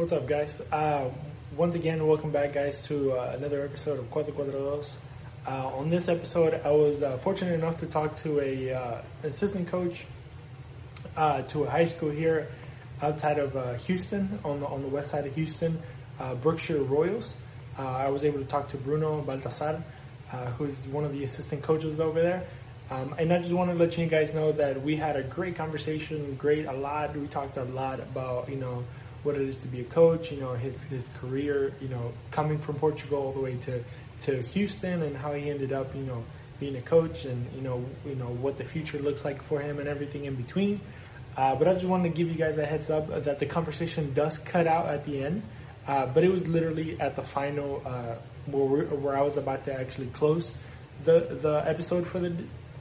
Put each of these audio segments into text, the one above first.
What's up, guys? Uh, once again, welcome back, guys, to uh, another episode of Cuatro Cuadrados. Uh, on this episode, I was uh, fortunate enough to talk to a uh, assistant coach uh, to a high school here outside of Houston, on the on the west side of Houston, Brookshire Royals. I was able to talk to Bruno Baltasar, who's one of the assistant coaches over there. Um, and I just want to let you guys know that we had a great conversation, great a lot. We talked a lot about you know what it is to be a coach, you know his his career, you know coming from Portugal all the way to to Houston, and how he ended up you know being a coach, and you know you know what the future looks like for him, and everything in between. Uh, but I just wanted to give you guys a heads up that the conversation does cut out at the end. Uh, but it was literally at the final uh, where, where I was about to actually close the the episode for the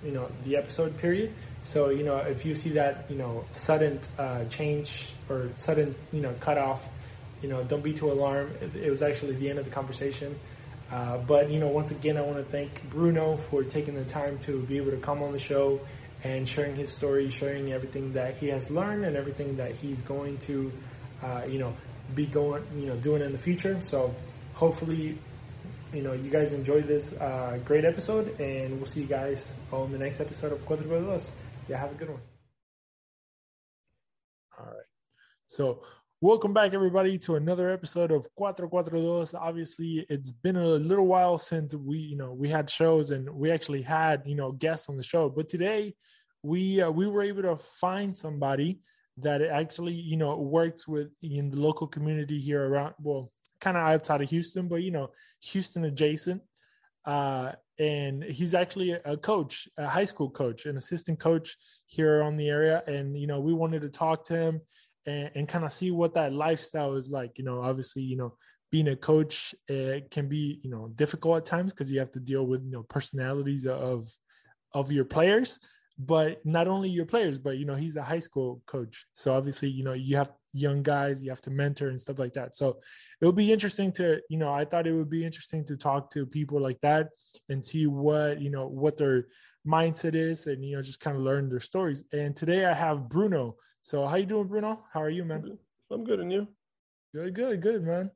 you know the episode period. So you know if you see that you know sudden uh, change or sudden you know cut off, you know don't be too alarmed. It, it was actually the end of the conversation. Uh, but you know once again I want to thank Bruno for taking the time to be able to come on the show and sharing his story, sharing everything that he has learned and everything that he's going to uh, you know be going you know doing in the future. So hopefully you know, you guys enjoyed this uh, great episode, and we'll see you guys on the next episode of Cuatro Cuadrados. Yeah, have a good one. All right. So, welcome back, everybody, to another episode of Cuatro Cuadrados. Obviously, it's been a little while since we, you know, we had shows and we actually had, you know, guests on the show. But today, we uh, we were able to find somebody that actually, you know, works with in the local community here around. Well, kind of outside of Houston, but you know, Houston adjacent. Uh, and he's actually a coach, a high school coach, an assistant coach here on the area. And you know, we wanted to talk to him and, and kind of see what that lifestyle is like. You know, obviously, you know, being a coach uh, can be you know difficult at times because you have to deal with you know personalities of of your players but not only your players but you know he's a high school coach so obviously you know you have young guys you have to mentor and stuff like that. So it'll be interesting to you know i thought it would be interesting to talk to people like that and see what you know what their mindset is and you know just kind of learn their stories. And today i have bruno. So how you doing bruno? How are you man? I'm good. And you? Good good good man.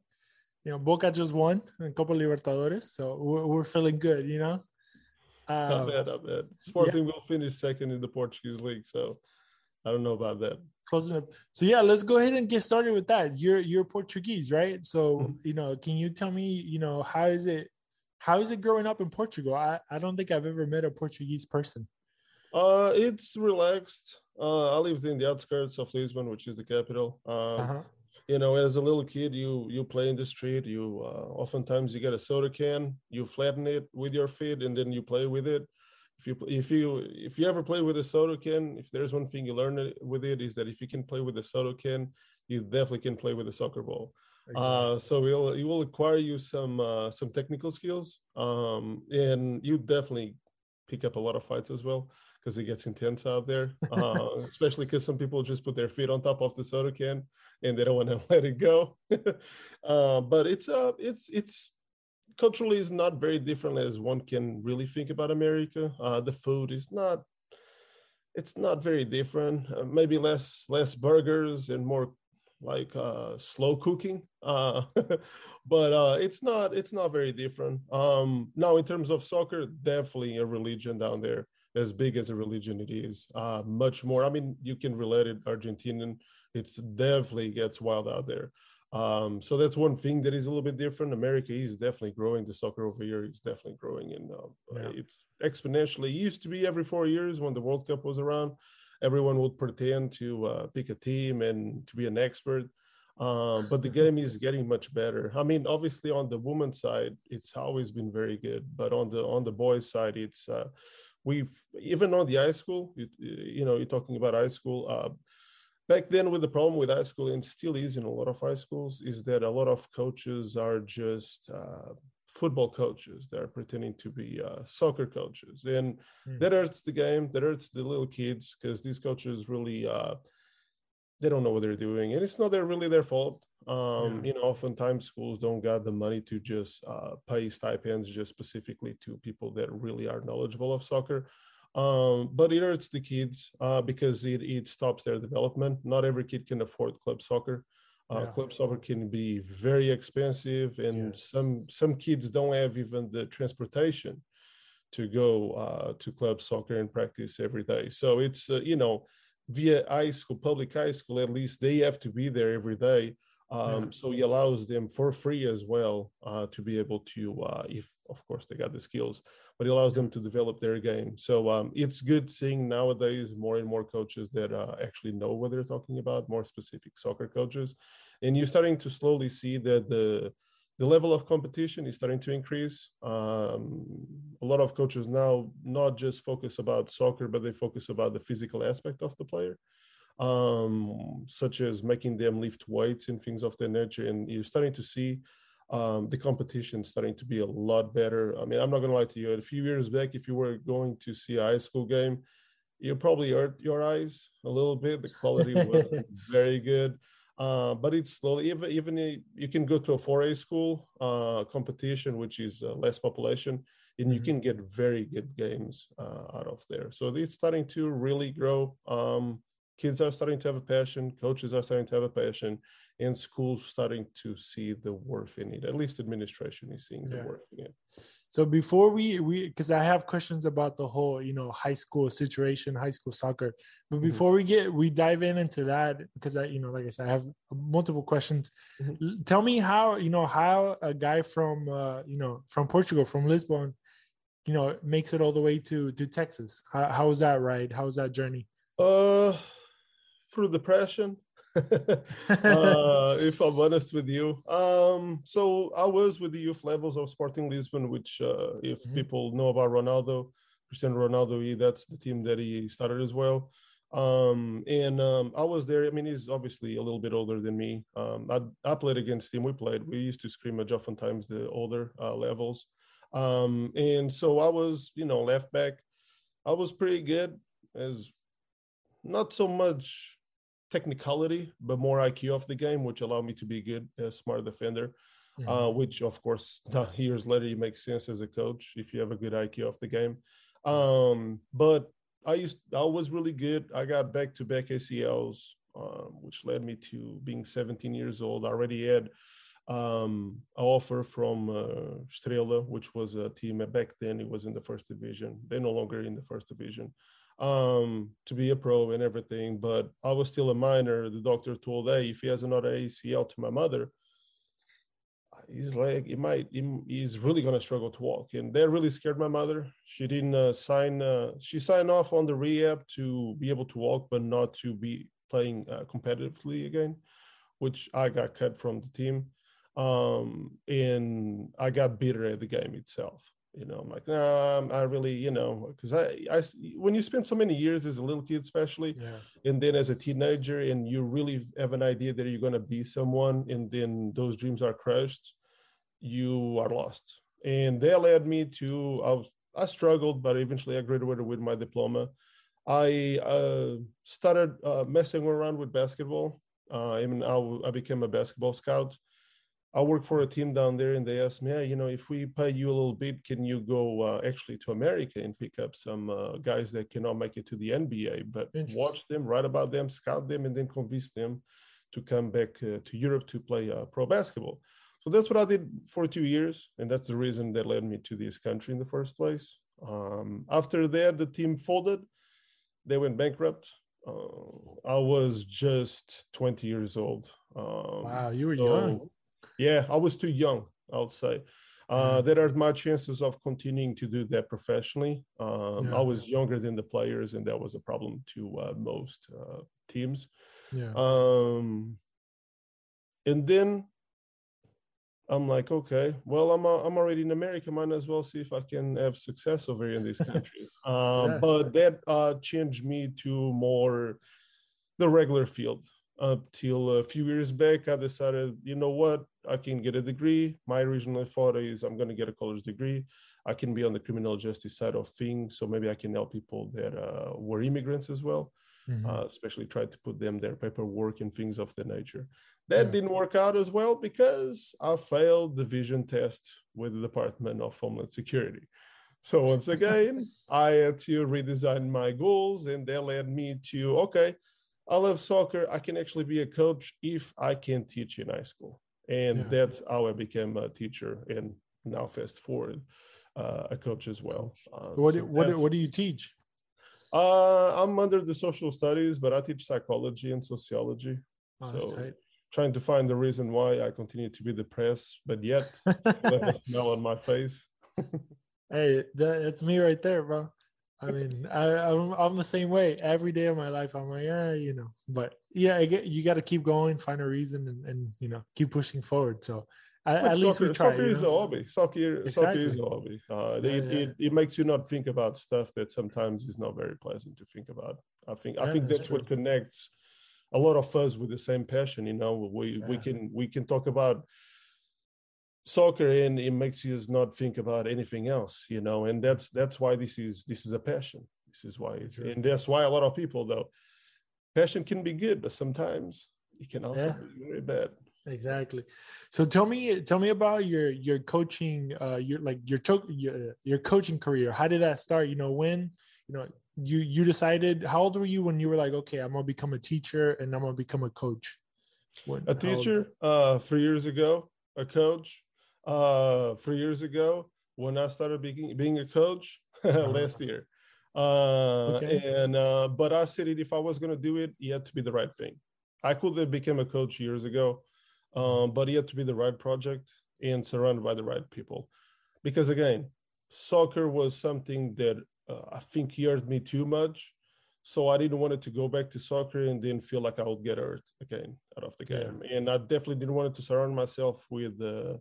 You know boca just won a couple libertadores so we're, we're feeling good you know? Um, not bad, not bad. Sporting yeah. will finish second in the Portuguese league, so I don't know about that. Closing up. So yeah, let's go ahead and get started with that. You're you're Portuguese, right? So mm-hmm. you know, can you tell me, you know, how is it how is it growing up in Portugal? I, I don't think I've ever met a Portuguese person. Uh it's relaxed. Uh I lived in the outskirts of Lisbon, which is the capital. Uh, uh-huh you know as a little kid you you play in the street you uh, oftentimes you get a soda can you flatten it with your feet and then you play with it if you if you if you ever play with a soda can if there's one thing you learn with it is that if you can play with a soda can you definitely can play with a soccer ball exactly. uh, so we'll it will acquire you some uh, some technical skills um, and you definitely pick up a lot of fights as well because it gets intense out there, uh, especially because some people just put their feet on top of the soda can and they don't want to let it go. uh, but it's uh, it's it's culturally is not very different as one can really think about America. Uh, the food is not it's not very different. Uh, maybe less less burgers and more like uh, slow cooking. Uh, but uh, it's not it's not very different. Um, now in terms of soccer, definitely a religion down there as big as a religion it is. Uh, much more. I mean, you can relate it Argentinian. It's definitely gets wild out there. Um, so that's one thing that is a little bit different. America is definitely growing. The soccer over here is definitely growing, and uh, yeah. it's exponentially. It used to be every four years when the World Cup was around, everyone would pretend to uh, pick a team and to be an expert. Um, but the game is getting much better. I mean, obviously on the women's side, it's always been very good, but on the on the boys' side, it's uh, we've even on the high school you, you know you're talking about high school uh, back then with the problem with high school and still is in a lot of high schools is that a lot of coaches are just uh, football coaches. They're pretending to be uh, soccer coaches. And mm. that hurts the game that hurts the little kids because these coaches really uh, they don't know what they're doing. And it's not their, really their fault. Um, yeah. you know oftentimes schools don't got the money to just uh, pay stipends just specifically to people that really are knowledgeable of soccer um, but it hurts the kids uh, because it, it stops their development not every kid can afford club soccer Uh, yeah. Club soccer can be very expensive, and yes. some some kids don't have even the transportation to go uh, to club soccer and practice every day. So it's uh, you know via high school, public high school, at least they have to be there every day. Um, yeah. So he allows them for free as well uh, to be able to, uh, if of course they got the skills, but it allows them to develop their game. So um, it's good seeing nowadays more and more coaches that uh, actually know what they're talking about, more specific soccer coaches, and you're starting to slowly see that the the level of competition is starting to increase. Um, a lot of coaches now not just focus about soccer, but they focus about the physical aspect of the player, um, such as making them lift weights and things of that nature. And you're starting to see um, the competition starting to be a lot better. I mean, I'm not going to lie to you. A few years back, if you were going to see a high school game, you probably hurt your eyes a little bit. The quality was very good. Uh, but it's slowly even even you can go to a 4A school uh, competition, which is uh, less population, and mm-hmm. you can get very good games uh, out of there. So it's starting to really grow. Um, kids are starting to have a passion, coaches are starting to have a passion, and schools starting to see the worth in it. At least administration is seeing the yeah. worth in it. So before we we because I have questions about the whole you know high school situation, high school soccer. But mm-hmm. before mm-hmm. we get we dive in into that because I you know like I said I have multiple questions. Mm-hmm. Tell me how you know how a guy from uh, you know from Portugal from Lisbon, you know makes it all the way to to Texas. How how was that ride? How was that journey? Uh, through depression uh, if I'm honest with you. Um, so I was with the youth levels of Sporting Lisbon, which, uh, if mm-hmm. people know about Ronaldo, Cristiano Ronaldo, he, that's the team that he started as well. Um, and um, I was there. I mean, he's obviously a little bit older than me. Um, I, I played against him. We played. We used to scrimmage oftentimes the older uh, levels. Um, and so I was, you know, left back. I was pretty good as not so much technicality, but more IQ of the game, which allowed me to be good, a smart defender. Mm-hmm. Uh, which, of course, years later, it makes sense as a coach if you have a good IQ of the game. Um, but I used, I was really good. I got back to back ACLs, um, which led me to being 17 years old. I already had um, an offer from uh, Estrela, which was a team back then. It was in the first division. They're no longer in the first division um, to be a pro and everything. But I was still a minor. The doctor told, hey, if he has another ACL to my mother, he's like, he might, he's really going to struggle to walk. And that really scared my mother. She didn't uh, sign, uh, she signed off on the rehab to be able to walk, but not to be playing uh, competitively again, which I got cut from the team. Um, and I got bitter at the game itself you know i'm like nah, i really you know because I, I when you spend so many years as a little kid especially yeah. and then as a teenager and you really have an idea that you're going to be someone and then those dreams are crushed you are lost. And that led me to i was i struggled but eventually i graduated with my diploma. I uh, started uh, messing around with basketball. Uh, mean, I, I became a basketball scout I work for a team down there, and they asked me, hey, you know, if we pay you a little bit, can you go uh, actually to America and pick up some uh, guys that cannot make it to the NBA, but watch them, write about them, scout them, and then convince them to come back uh, to Europe to play uh, pro basketball. So that's what I did for two years, and that's the reason that led me to this country in the first place. Um, after that, the team folded; they went bankrupt. Uh, I was just 20 years old. Um, wow, you were so, young yeah, I was too young, I would say. Uh, there are my chances of continuing to do that professionally. Um, yeah. I was younger than the players, and that was a problem to uh, most uh, teams. Yeah. Um, and then I'm like, okay, well, I'm uh, I'm already in America. Might as well see if I can have success over here in this country. Um, yeah. But that uh, changed me to more the regular field up till a few years back, I decided, you know what, I can get a degree. My original thought is I'm going to get a college degree. I can be on the criminal justice side of things, so maybe I can help people that uh, were immigrants as well, mm-hmm. uh, especially try to put them their paperwork and things of the nature. That yeah. didn't work out as well because I failed the vision test with the Department of Homeland Security. So once again, I had to redesign my goals, and that led me to okay I love soccer. I can actually be a coach if I can teach in high school, and yeah. that's how I became a teacher. And now, fast forward, uh, a coach as well. Uh, what so what what do you teach? Uh, I'm under the social studies, but I teach psychology and sociology. Oh, so trying to find the reason why I continue to be depressed, but yet have a smile on my face. hey, that, that's me right there, bro. I mean, I, I'm, I'm the same way every day of my life. I'm like, yeah, you know, but yeah, I get, you got to keep going, find a reason, and, and you know, keep pushing forward. So at, at least we try. Soccer is know? a hobby. Soccer, exactly. soccer is a hobby. Uh, yeah, it, yeah. It, it makes you not think about stuff that sometimes is not very pleasant to think about. I think I think that's, that's what connects a lot of us with the same passion. You know, we we can we can talk about soccer and it makes you not think about anything else you know and that's that's why this is this is a passion. This is why it's and that's why a lot of people though passion can be good but sometimes it can also yeah. be very bad. Exactly. So tell me tell me about your your coaching uh your like your your, your coaching career. How did that start? You know when you know you you decided how old were you when you were like okay i'm gonna become a teacher and i'm gonna become a coach when, a teacher uh three years ago a coach uh, three years ago when I started being being a coach uh-huh. last year. Uh, okay. And uh, but I said it if I was going to do it, it had to be the right thing. I could have become a coach years ago, um, but it had to be the right project and surrounded by the right people. Because again, soccer was something that uh, I think hurt me too much. So I didn't want it to go back to soccer and then feel like I would get hurt again out of the game. Yeah. And I definitely didn't want to surround myself with uh,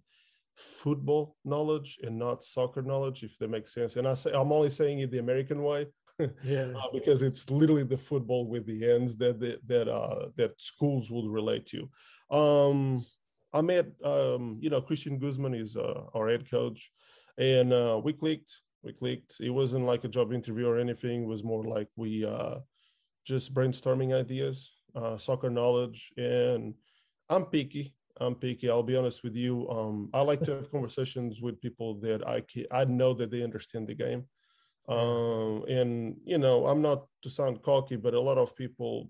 football knowledge and not soccer knowledge, if that makes sense. And I say I'm only saying it the American way, yeah, uh, because it's literally the football with the ends that that that, uh, that schools would relate to. Um, I met um, you know Christian Guzman is uh, our head coach, and uh, we clicked. We clicked. It wasn't like a job interview or anything. It was more like we uh, just brainstorming ideas, uh, soccer knowledge, and I'm picky. I'm picky. I'll be honest with you. Um, I like to have conversations with people that I can, I know that they understand the game. Um, and you know, I'm not to sound cocky, but a lot of people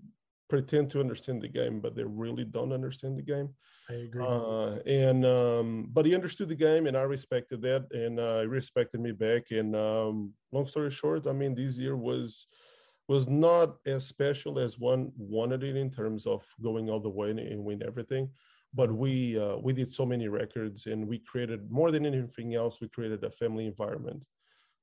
pretend to understand the game, but they really don't understand the game. I agree. Uh, and um, but he understood the game, and I respected that, and uh, he respected me back. And um, long story short, I mean, this year was was not as special as one wanted it in terms of going all the way and win everything but we uh, we did so many records and we created more than anything else we created a family environment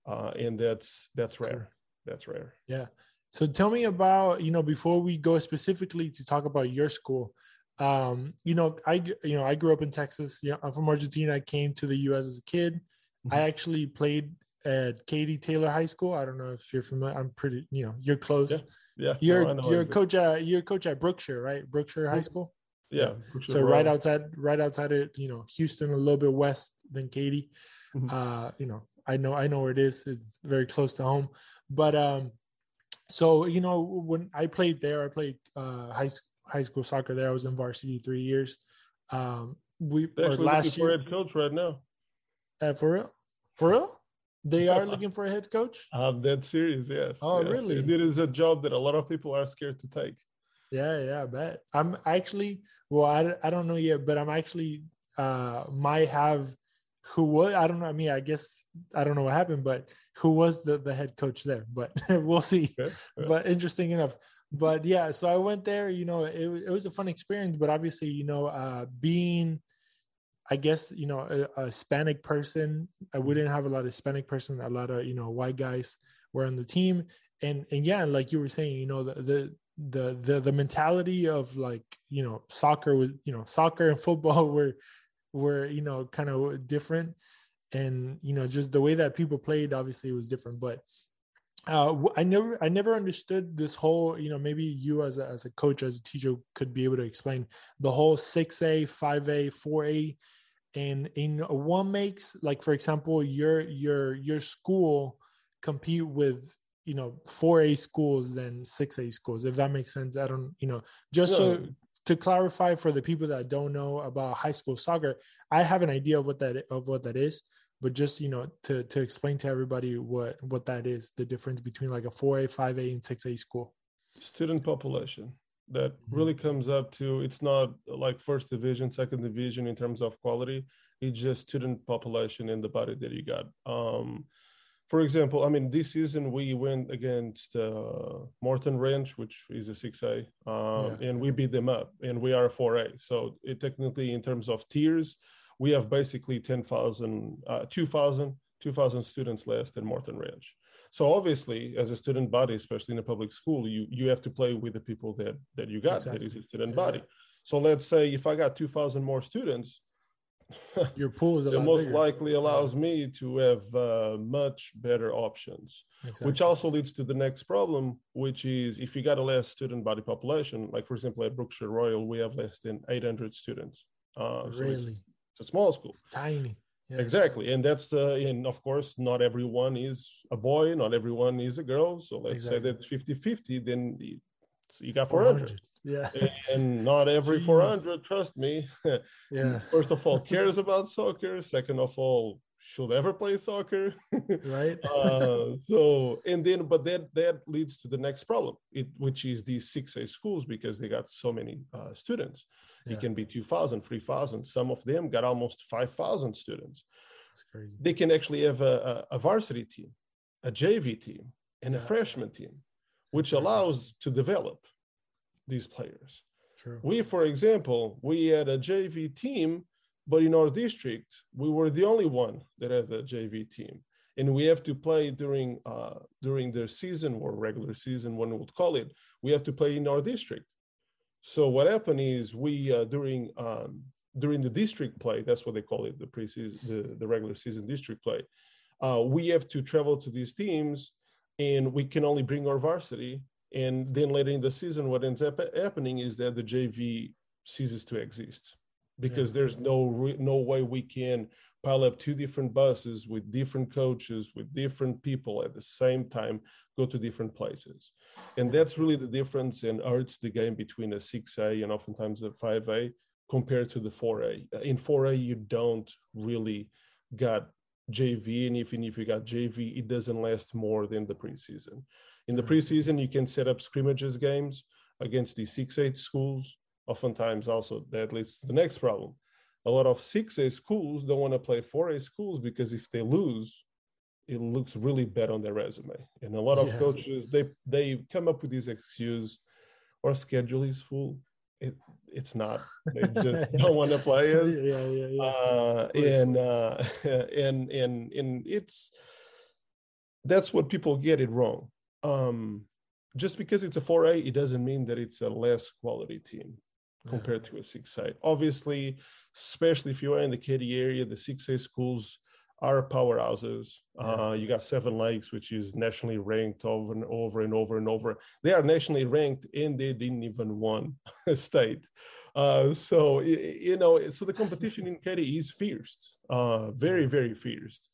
uh, and that's that's rare. That's rare. Yeah. So tell me about you know before we go specifically to talk about your school um, you know i you know i grew up in texas. You know, i'm from argentina. I came to the us as a kid. Mm-hmm. i actually played at katy taylor high school. I don't know if you're familiar i'm pretty you know you're close. Yeah, yeah. You're no, you're coach at you're coach at brookshire right? Brookshire mm-hmm. high school yeah. So right outside, right outside it, you know, Houston, a little bit west than Katy. Mm-hmm. Uh, you know, I know, I know where it is. It's very close to home. But um, so you know, when I played there, I played uh high high school soccer there. I was in varsity three years. Um, we or last year for head coach right now. Uh, for real, for real. They are looking for a head coach. I'm dead serious. Yes. Oh, yes. really? It is a job that a lot of people are scared to take. Yeah, yeah, I bet. I'm actually well, I, I don't know yet, but I'm actually uh might have who was I don't know. I mean, I guess I don't know what happened, but who was the the head coach there? But we'll see. But interesting enough. But yeah, so I went there. You know, it it was a fun experience. But obviously, you know, uh being I guess you know a, a, Hispanic person. I mm-hmm. wouldn't have a lot of Hispanic person. A lot of you know white guys were on the team, and and yeah, like you were saying, you know the the the the the mentality of like you know soccer with you know soccer and football were were you know kind of different. And you know just the way that people played obviously was different. But uh, I never I never understood this whole you know maybe you as a, as a coach as a teacher could be able to explain the whole 6A 5A 4A and in one makes like for example your your your school compete with you know 4a schools than 6a schools if that makes sense. I don't you know just so to clarify for the people that don't know about high school soccer i have an idea of what that of what that is but just you know to to explain to everybody what what that is the difference between like a 4a 5a and 6a school. Student population that mm-hmm. really comes up to it's not like first division second division in terms of quality. It's just student population in the body that you got. Um, for example i mean this season we went against uh, morton ranch which is a 6a um, yeah. and we beat them up and we are a 4a so it technically in terms of tiers we have basically 10000 uh, 2000 2000 students less than morton ranch so obviously, as a student body, especially in a public school, you you have to play with the people that that you got exactly. that is a student yeah. body. So let's say if I got two thousand more students, your pool is it most bigger. likely allows me to have uh, much better options exactly. which also leads to the next problem which is if you got a less student body population like for example at brookshire royal we have less than 800 students uh, really so it's, it's, a small school it's tiny yeah. Exactly. And that's, uh, and of course, not everyone is a boy, not everyone is a girl. So let's exactly. say that 50 50, then you got 400. 400. Yeah. And not every Jeez. 400, trust me. yeah. First of all, cares about soccer. Second of all, should ever play soccer right uh, so and then but that that leads to the next problem it which is these 6a schools because they got so many uh, students yeah. it can be 2000 3000 some of them got almost 5000 students That's crazy. they can actually have a, a, a varsity team a jv team and yeah. a freshman team which allows to develop these players True. we for example we had a jv team but in our district, we were the only one that had a JV team, and we have to play during uh, during their season or regular season, one would call it. We have to play in our district. So what happened is we uh, during um, during the district play, that's what they call it, the preseason, the, the regular season district play. Uh, we have to travel to these teams, and we can only bring our varsity. And then later in the season, what ends up happening is that the JV ceases to exist because yeah. there's no no way we can pile up two different buses with different coaches with different people at the same time go to different places. And that's really the difference and hurts the game between a 6a and oftentimes a 5a compared to the 4a in 4a you don't really got jv and even if you got jv it doesn't last more than the preseason in the preseason you can set up scrimmages games against the 6A schools oftentimes also that leads to the next problem. A lot of 6A schools don't want to play 4A schools because if they lose, it looks really bad on their resume. And a lot of yeah. coaches they they come up with these excuses our schedule is full. It it's not. They just don't want to play us. Yeah, yeah, yeah. Uh, and uh, and and and it's that's what people get it wrong. Um, just because it's a 4A, it doesn't mean that it's a less quality team compared yeah. to a 6A. Obviously, especially if you are in the Katy area, the 6A schools are powerhouses. Yeah. Uh, you got Seven Lakes, which is nationally ranked over and over and over and over. They are nationally ranked and they didn't even won a state. Uh, so, you know, so the competition in Katy is fierce, uh, very, very fierce.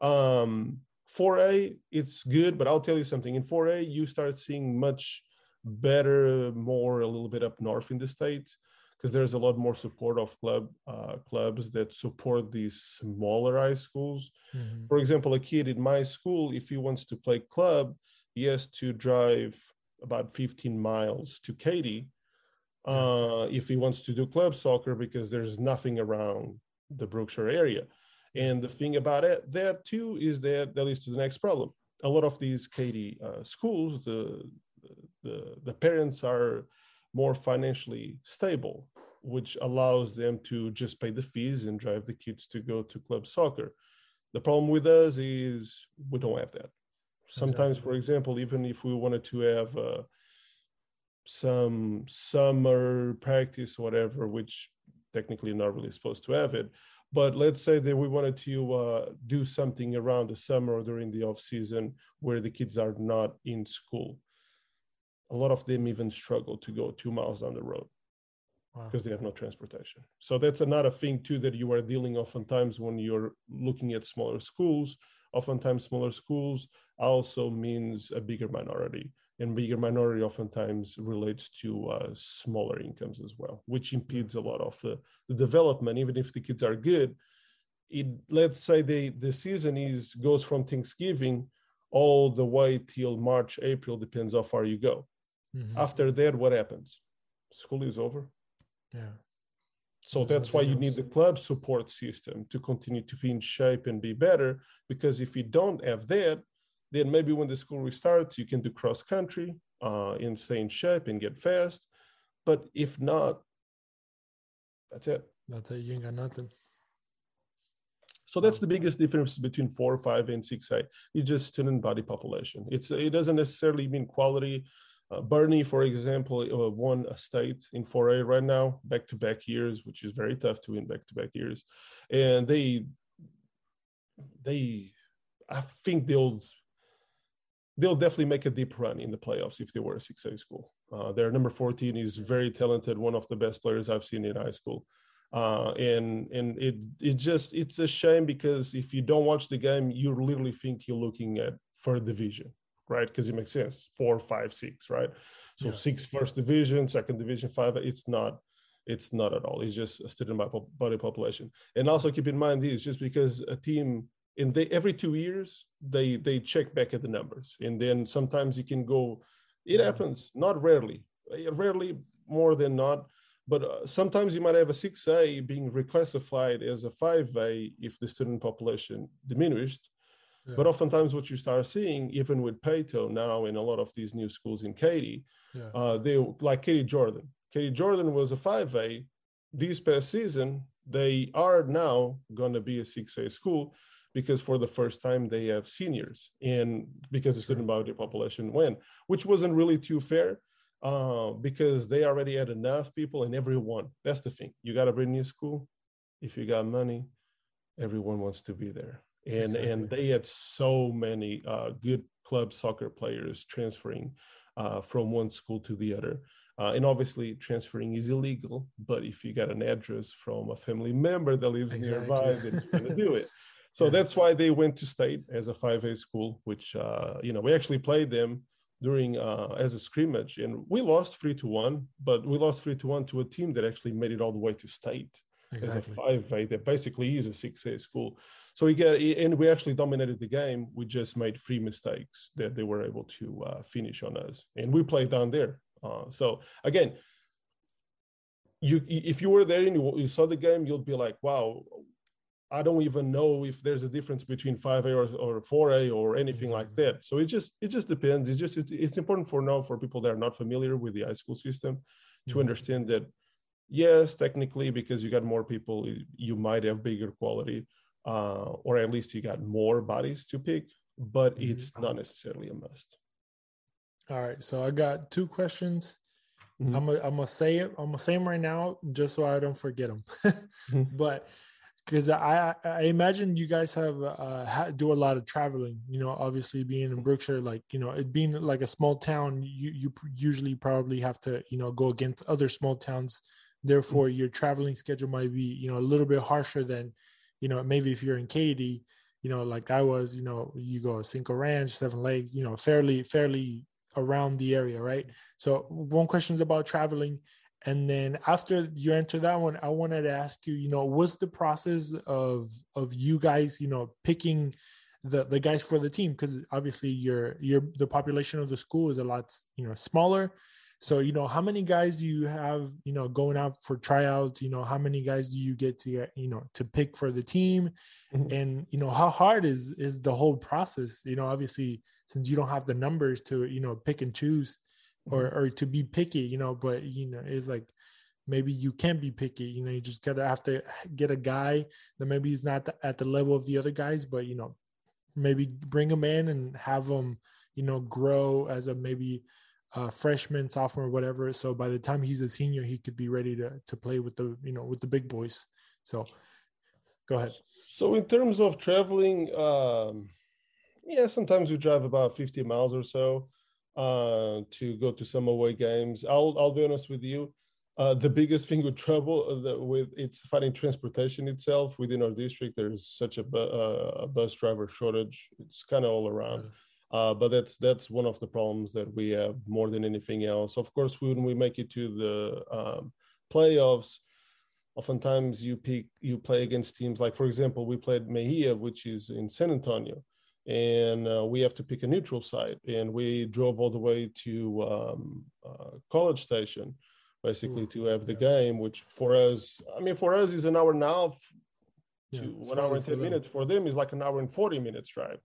Um, 4A, it's good, but I'll tell you something. In 4A, you start seeing much better more a little bit up north in the state because there's a lot more support of club uh, clubs that support these smaller high schools. Mm-hmm. For example, a kid in my school, if he wants to play club, he has to drive about 15 miles to Katy uh, if he wants to do club soccer because there's nothing around the Brookshire area. And the thing about it, that too is that that leads to the next problem. A lot of these Katy uh, schools, the the, the parents are more financially stable, which allows them to just pay the fees and drive the kids to go to club soccer. The problem with us is we don't have that. Sometimes, exactly. for example, even if we wanted to have uh, some summer practice, whatever, which technically not really supposed to have it, but let's say that we wanted to uh, do something around the summer or during the off season where the kids are not in school a lot of them even struggle to go two miles down the road because wow. they have no transportation. So that's another thing too that you are dealing oftentimes when you're looking at smaller schools. Oftentimes, smaller schools also means a bigger minority, and bigger minority oftentimes relates to uh, smaller incomes as well, which impedes a lot of the, the development. Even if the kids are good, it let's say the the season is goes from Thanksgiving all the way till March, April, depends how far you go. Mm-hmm. After that, what happens? school is over. Yeah. So that's why you need the club support system to continue to be in shape and be better. Because if you don't have that, then maybe when the school restarts, you can do cross country uh, and stay in shape and get fast. But if not, that's it. That's it. You ain't got nothing. So that's the biggest difference between four, five, and six A. It's just student body population. It's it doesn't necessarily mean quality. Uh, Boerne, for example, uh, won a state in 4A right now, back to back years, which is very tough to win back to back years. And they, they, I think they'll, they'll definitely make a deep run in the playoffs if they were a 6A school. Uh, their number 14 is very talented, one of the best players I've seen in high school. Uh, and and it it just it's a shame because if you don't watch the game, you literally think you're looking at third division right? Because it makes sense. Four, five, six, right? So yeah. six first division, second division, five. It's not. It's not at all. It's just a student body population. And also keep in mind this: just because a team in they every two years they they check back at the numbers, and then sometimes you can go. It happens, not rarely, rarely more than not. But uh, sometimes you might have a 6A being reclassified as a 5A if the student population diminished yeah. But oftentimes, what you start seeing, even with Paetow now in a lot of these new schools in Katy, yeah. uh, they like Katy Jordan. Katy Jordan was a 5A. This past season, they are now going to be a 6A school because for the first time they have seniors and because the student body population went, which wasn't really too fair uh, because they already had enough people and everyone. That's the thing. You got to bring new school. If you got money, everyone wants to be there and exactly. and they had so many uh, good club soccer players transferring uh, from one school to the other. Uh, and obviously, transferring is illegal. But if you got an address from a family member that lives exactly. nearby, then you're going to do it. So yeah. that's why they went to state as a 5A school, which uh, you know we actually played them during uh, as a scrimmage, and we lost three to one. But we lost three to one to a team that actually made it all the way to state exactly. as a 5A that basically is a 6A school. So we get, and we actually dominated the game. We just made three mistakes that they were able to uh, finish on us, and we played down there. Uh, so again, you if you were there and you, you, saw the game, you'll be like, wow. I don't even know if there's a difference between 5A or, or 4A or anything exactly. like that. So it just it just depends. It's just it's, it's important for now for people that are not familiar with the high school system to mm-hmm. understand that yes, technically, because you got more people, you might have bigger quality, uh, or at least you got more bodies to pick, but mm-hmm. it's not necessarily a must. All right. So I got two questions. Mm-hmm. I'm gonna I'm gonna say it. I'm gonna say them right now, just so I don't forget them. mm-hmm. But because I I imagine you guys have uh, do a lot of traveling. You know, obviously being in Brookshire, like you know, it being like a small town, you you usually probably have to you know go against other small towns Therefore, your traveling schedule might be, you know, a little bit harsher than, you know, maybe if you're in Katy, you know, like I was, you know, you go Cinco Ranch, Seven Lakes, you know, fairly, fairly around the area, right? So one question is about traveling. And then after you enter that one, I wanted to ask you, you know, what's the process of of you guys, you know, picking the the guys for the team? Because obviously your your the population of the school is a lot, you know, smaller. So, you know, how many guys do you have, you know, going out for tryouts? You know, how many guys do you get to, you know, to pick for the team? Mm-hmm. And, you know, how hard is is the whole process? You know, obviously, since you don't have the numbers to, you know, pick and choose or mm-hmm. or to be picky, you know, but you know, it's like maybe you can't be picky. You know, you just gotta have to get a guy that maybe he's not at the level of the other guys, but you know, maybe bring him in and have him, you know, grow as a maybe uh, freshman, sophomore, whatever. So by the time he's a senior, he could be ready to to play with the you know with the big boys. So go ahead. So in terms of traveling, um, yeah, sometimes we drive about 50 miles or so uh, to go to some away games. I'll I'll be honest with you. Uh, the biggest thing with trouble uh, with it's finding transportation itself within our district. There's such a, uh, a bus driver shortage. It's kind of all around. Uh, but that's that's one of the problems that we have more than anything else. Of course, when we make it to the um, playoffs, oftentimes you pick you play against teams like, for example, we played Mejia, which is in San Antonio, and uh, we have to pick a neutral site, and we drove all the way to um, uh, College Station, basically to have the game, which for us, I mean, for us is an hour and a half to yeah, one hour and 10 minutes. For them is like an hour and 40 minutes drive.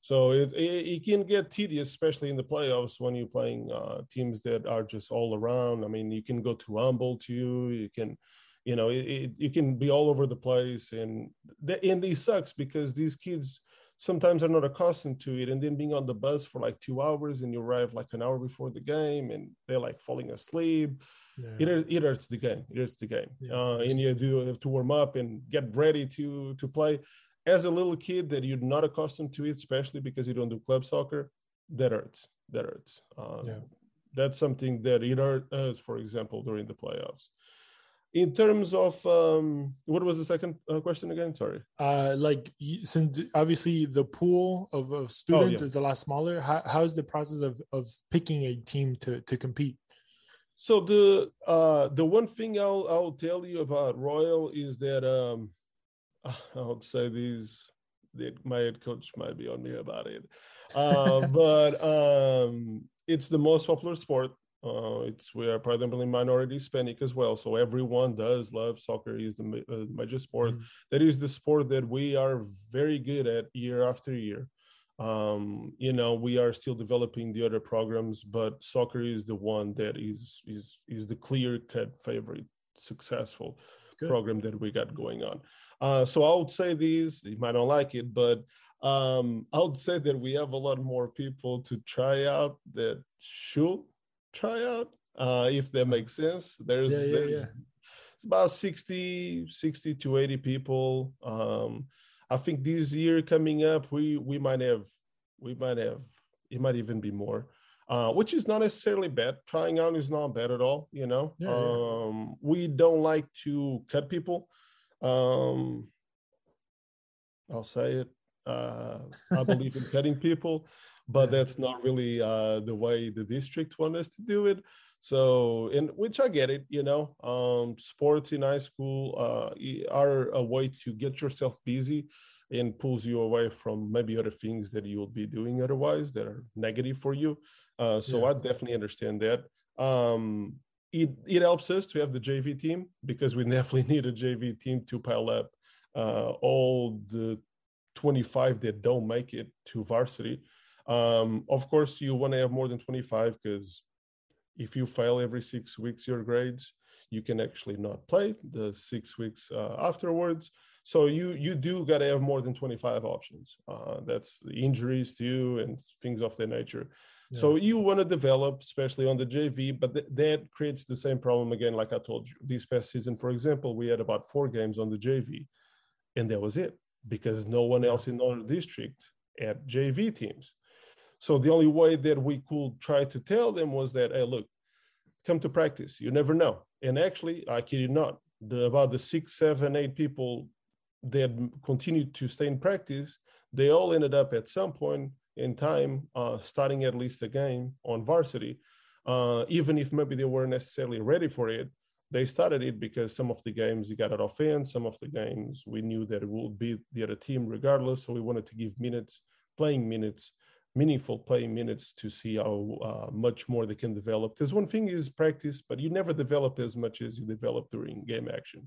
So it, it, it, can get tedious, especially in the playoffs when you're playing uh, teams that are just all around. I mean, you can go to Humboldt too. You can, you know, it, it, you can be all over the place. And, the, and these sucks because these kids sometimes are not accustomed to it. And then being on the bus for like two hours and you arrive like an hour before the game and they're like falling asleep. Yeah. It, it hurts the game. It hurts the game. Yeah, uh, and you do have to warm up and get ready to to play as a little kid that you're not accustomed to it, especially because you don't do club soccer, that hurts. That hurts. Um, yeah. That's something that it hurt us, for example, during the playoffs. In terms of um, what was the second uh, question again? Sorry. Uh, like since obviously the pool of, of students oh, yeah. is a lot smaller, how, how's the process of, of picking a team to, to compete? So the uh, the one thing I'll I'll tell you about Royal is that um, I would say these my head coach might be on me about it, uh, but um, it's the most popular sport. Uh, it's we are primarily minority Hispanic as well, so everyone does love soccer. Is the uh, major sport. Mm-hmm. That is the sport that we are very good at year after year. Um, you know, we are still developing the other programs, but soccer is the one that is is is the clear cut favorite, successful program that we got going on. Uh, so I would say these, you might not like it, but um, I would say that we have a lot more people to try out that should try out, uh, if that makes sense. There's, yeah, yeah, there's yeah. It's about 60, 60 to 80 people. Um, I think this year coming up, we we might have, we might have, it might even be more. Uh, which is not necessarily bad. Trying out is not bad at all. You know, yeah, um, yeah. we don't like to cut people. Um, I'll say it. Uh, I believe in cutting people, but that's not really uh, the way the district want us to do it. So, in which I get it, you know, um, sports in high school uh, are a way to get yourself busy and pulls you away from maybe other things that you will be doing otherwise that are negative for you. Uh, so yeah. I definitely understand that. Um, it, it helps us to have the JV team because we definitely need a JV team to pile up uh, all the 25 that don't make it to varsity. Um, of course, you want to have more than 25 because if you fail every six weeks your grades, you can actually not play the six weeks uh, afterwards. So you you do got to have more than 25 options. Uh, that's injuries to you and things of that nature. So you want to develop, especially on the JV, but th- that creates the same problem again. Like I told you, this past season, for example, we had about four games on the JV, and that was it because no one else in our district had JV teams. So the only way that we could try to tell them was that, hey, look, come to practice. You never know. And actually, I kid you not, the about the six, seven, eight people that continued to stay in practice, they all ended up at some point in time uh, starting at least a game on varsity, uh, even if maybe they weren't necessarily ready for it. They started it because some of the games you got it off in, some of the games we knew that it would be the other team regardless. So we wanted to give minutes, playing minutes, meaningful playing minutes to see how uh, much more they can develop. Because one thing is practice, but you never develop as much as you develop during game action.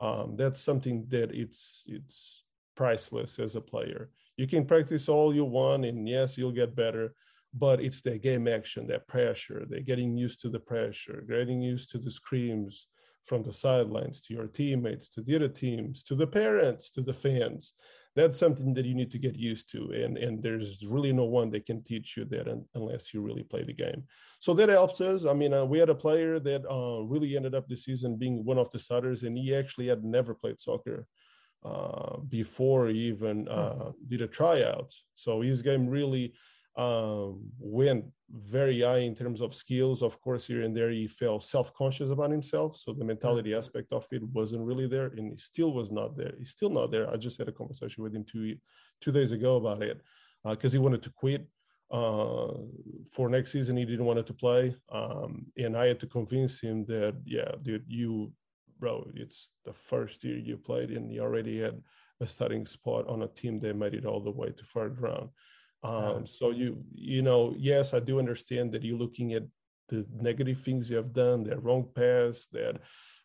Um, that's something that it's it's priceless as a player you can practice all you want and yes you'll get better but it's the game action that pressure they're getting used to the pressure getting used to the screams from the sidelines to your teammates to the other teams to the parents to the fans that's something that you need to get used to and and there's really no one that can teach you that unless you really play the game. So that helps us. I mean uh, we had a player that uh, really ended up this season being one of the starters and he actually had never played soccer uh, before he even hmm. uh, did a tryout. So his game really um, went very high in terms of skills. Of course, here and there he felt self-conscious about himself. So the mentality mm-hmm. aspect of it wasn't really there, and he still was not there. He's still not there. I just had a conversation with him two two days ago about it because uh, he wanted to quit. Uh, for next season, he didn't want to play, um, and I had to convince him that, yeah, dude, you bro, it's the first year you played and you already had a starting spot on a team that made it all the way to third round. Um, so you you know, yes, I do understand that you're looking at the negative things you have done, that wrong pass, that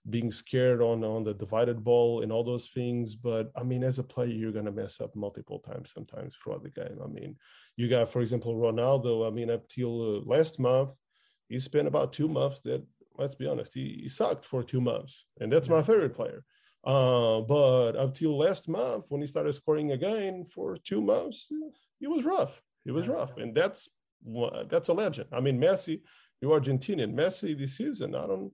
being scared on on the divided ball and all those things. But I mean, as a player, you're gonna mess up multiple times sometimes throughout the game. I mean, you got, for example, Ronaldo. I mean, up till uh, last month, he spent about two months that let's be honest, he, he sucked for two months, and that's my favorite player. Uh, but up till last month, when he started scoring again for two months, it was rough. It was rough, and that's that's a legend. I mean, Messi, you Argentinian. Messi this season, I don't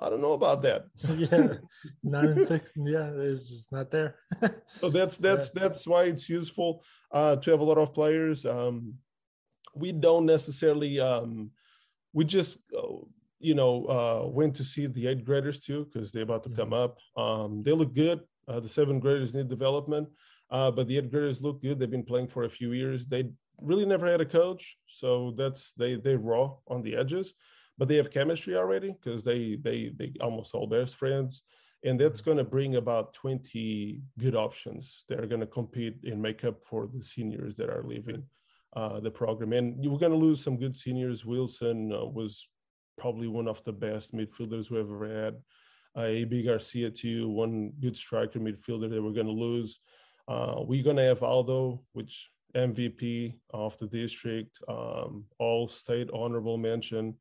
I don't know about that. yeah, nine and six. Yeah, it's just not there. so that's that's yeah. that's why it's useful uh, to have a lot of players. Um, we don't necessarily. Um, we just uh, you know uh, went to see the eighth graders too because they're about to yeah. come up. Um, they look good. Uh, the seventh graders need development, uh, but the graders look good. They've been playing for a few years. They really never had a coach, so that's they they raw on the edges but they have chemistry already because they they they almost all best friends and that's mm-hmm. going to bring about 20 good options that are going to compete and make up for the seniors that are leaving uh, the program and you were going to lose some good seniors wilson uh, was probably one of the best midfielders we've ever had uh, ab garcia too one good striker midfielder that we're going to lose uh, we're going to have aldo which mvp of the district um, all state honorable mention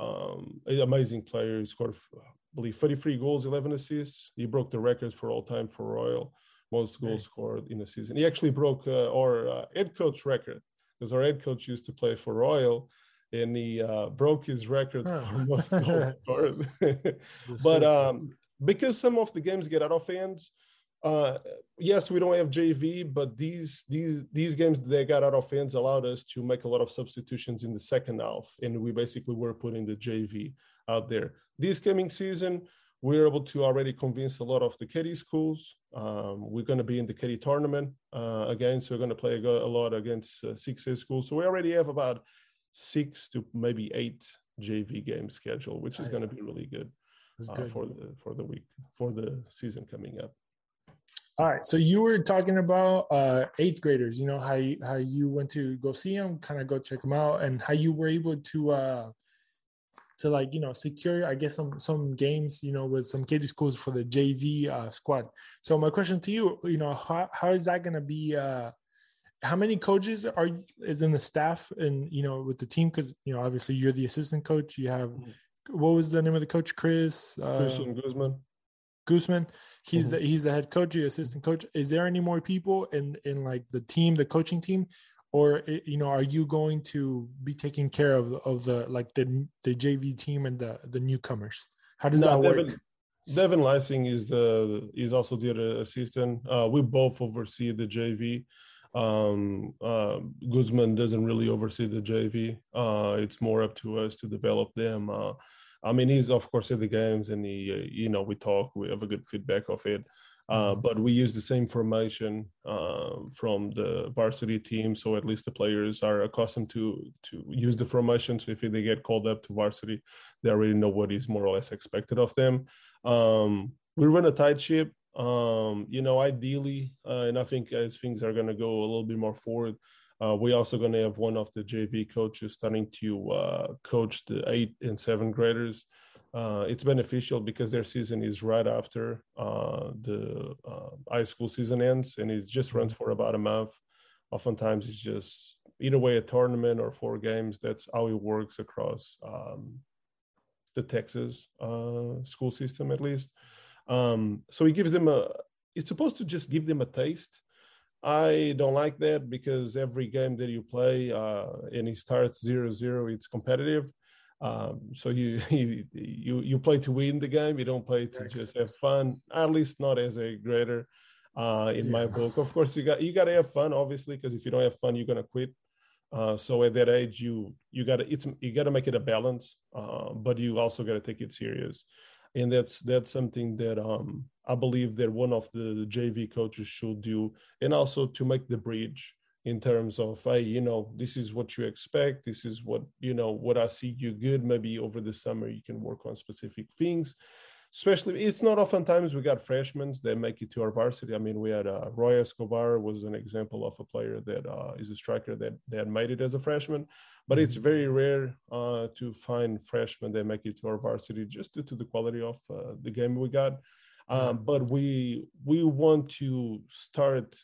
um, amazing player. He scored, I believe, 33 goals, 11 assists. He broke the records for all time for Royal, most goals scored in a season. He actually broke uh, our uh, head coach record because our head coach used to play for Royal and he uh, broke his record huh. for most goals scored. but um, because some of the games get out of hands, uh, yes, we don't have JV, but these these these games they got out of hands allowed us to make a lot of substitutions in the second half, and we basically were putting the JV out there. This coming season, we're able to already convince a lot of the Katy schools. Um, we're going to be in the Katy tournament uh, again, so we're going to play a, a lot against uh, 6A schools. So we already have about six to maybe eight JV games scheduled, which is going to be really good, uh, good. for the for the week for the season coming up. All right. So you were talking about uh, eighth graders. You know how you, how you went to go see them, kind of go check them out, and how you were able to uh, to like you know secure, I guess some some games, you know, with some Katy schools for the JV uh, squad. So my question to you, you know, how how is that going to be? Uh, how many coaches are is in the staff and you know with the team? Because you know obviously you're the assistant coach. You have mm-hmm. what was the name of the coach? Chris uh, Christian Guzman. Guzman. He's mm-hmm. the he's the head coach, the assistant coach. Is there any more people in in like the team, the coaching team, or you know, are you going to be taking care of of the like the the JV team and the the newcomers? How does no, that Devin, work? Devin Lysing is the is also the assistant. Uh, we both oversee the JV. Um, uh, Guzman doesn't really oversee the JV. Uh, it's more up to us to develop them. I mean, he's of course at the games, and he, uh, you know, we talk, we have a good feedback of it. Uh, mm-hmm. but we use the same formation uh, from the varsity team, so at least the players are accustomed to to use the formation. So if they get called up to varsity, they already know what is more or less expected of them. Um, we run a tight ship. Um, you know, ideally, uh, and I think as things are going to go a little bit more forward, uh, we're also going to have one of the JV coaches starting to uh, coach the eight and seven graders. Uh, it's beneficial because their season is right after uh, the uh, high school season ends, and it just runs for about a month. Oftentimes, it's just either way a tournament or four games. That's how it works across um, the Texas uh, school system, at least. Um, so it gives them a. It's supposed to just give them a taste I don't like that because every game that you play uh, and it starts zero zero, it's competitive. Um, so you, you you you play to win the game. You don't play to just have fun. At least not as a grader, uh, in yeah. my book. Of course, you got you got to have fun, obviously, because if you don't have fun, you're gonna quit. Uh, so at that age, you you got to it's you got to make it a balance, uh, but you also got to take it serious and that's that's something that um, I believe that one of the JV coaches should do, and also to make the bridge in terms of hey, you know, this is what you expect, this is what you know what I see you good. Maybe over the summer you can work on specific things. especially it's not oftentimes we got freshmen that make it to our varsity. I mean, we had uh, Roy Escobar was an example of a player that uh, is a striker that that made it as a freshman, but it's mm-hmm. very rare uh, to find freshmen that make it to our varsity just due to the quality of uh, the game we got. Um, but we we want to start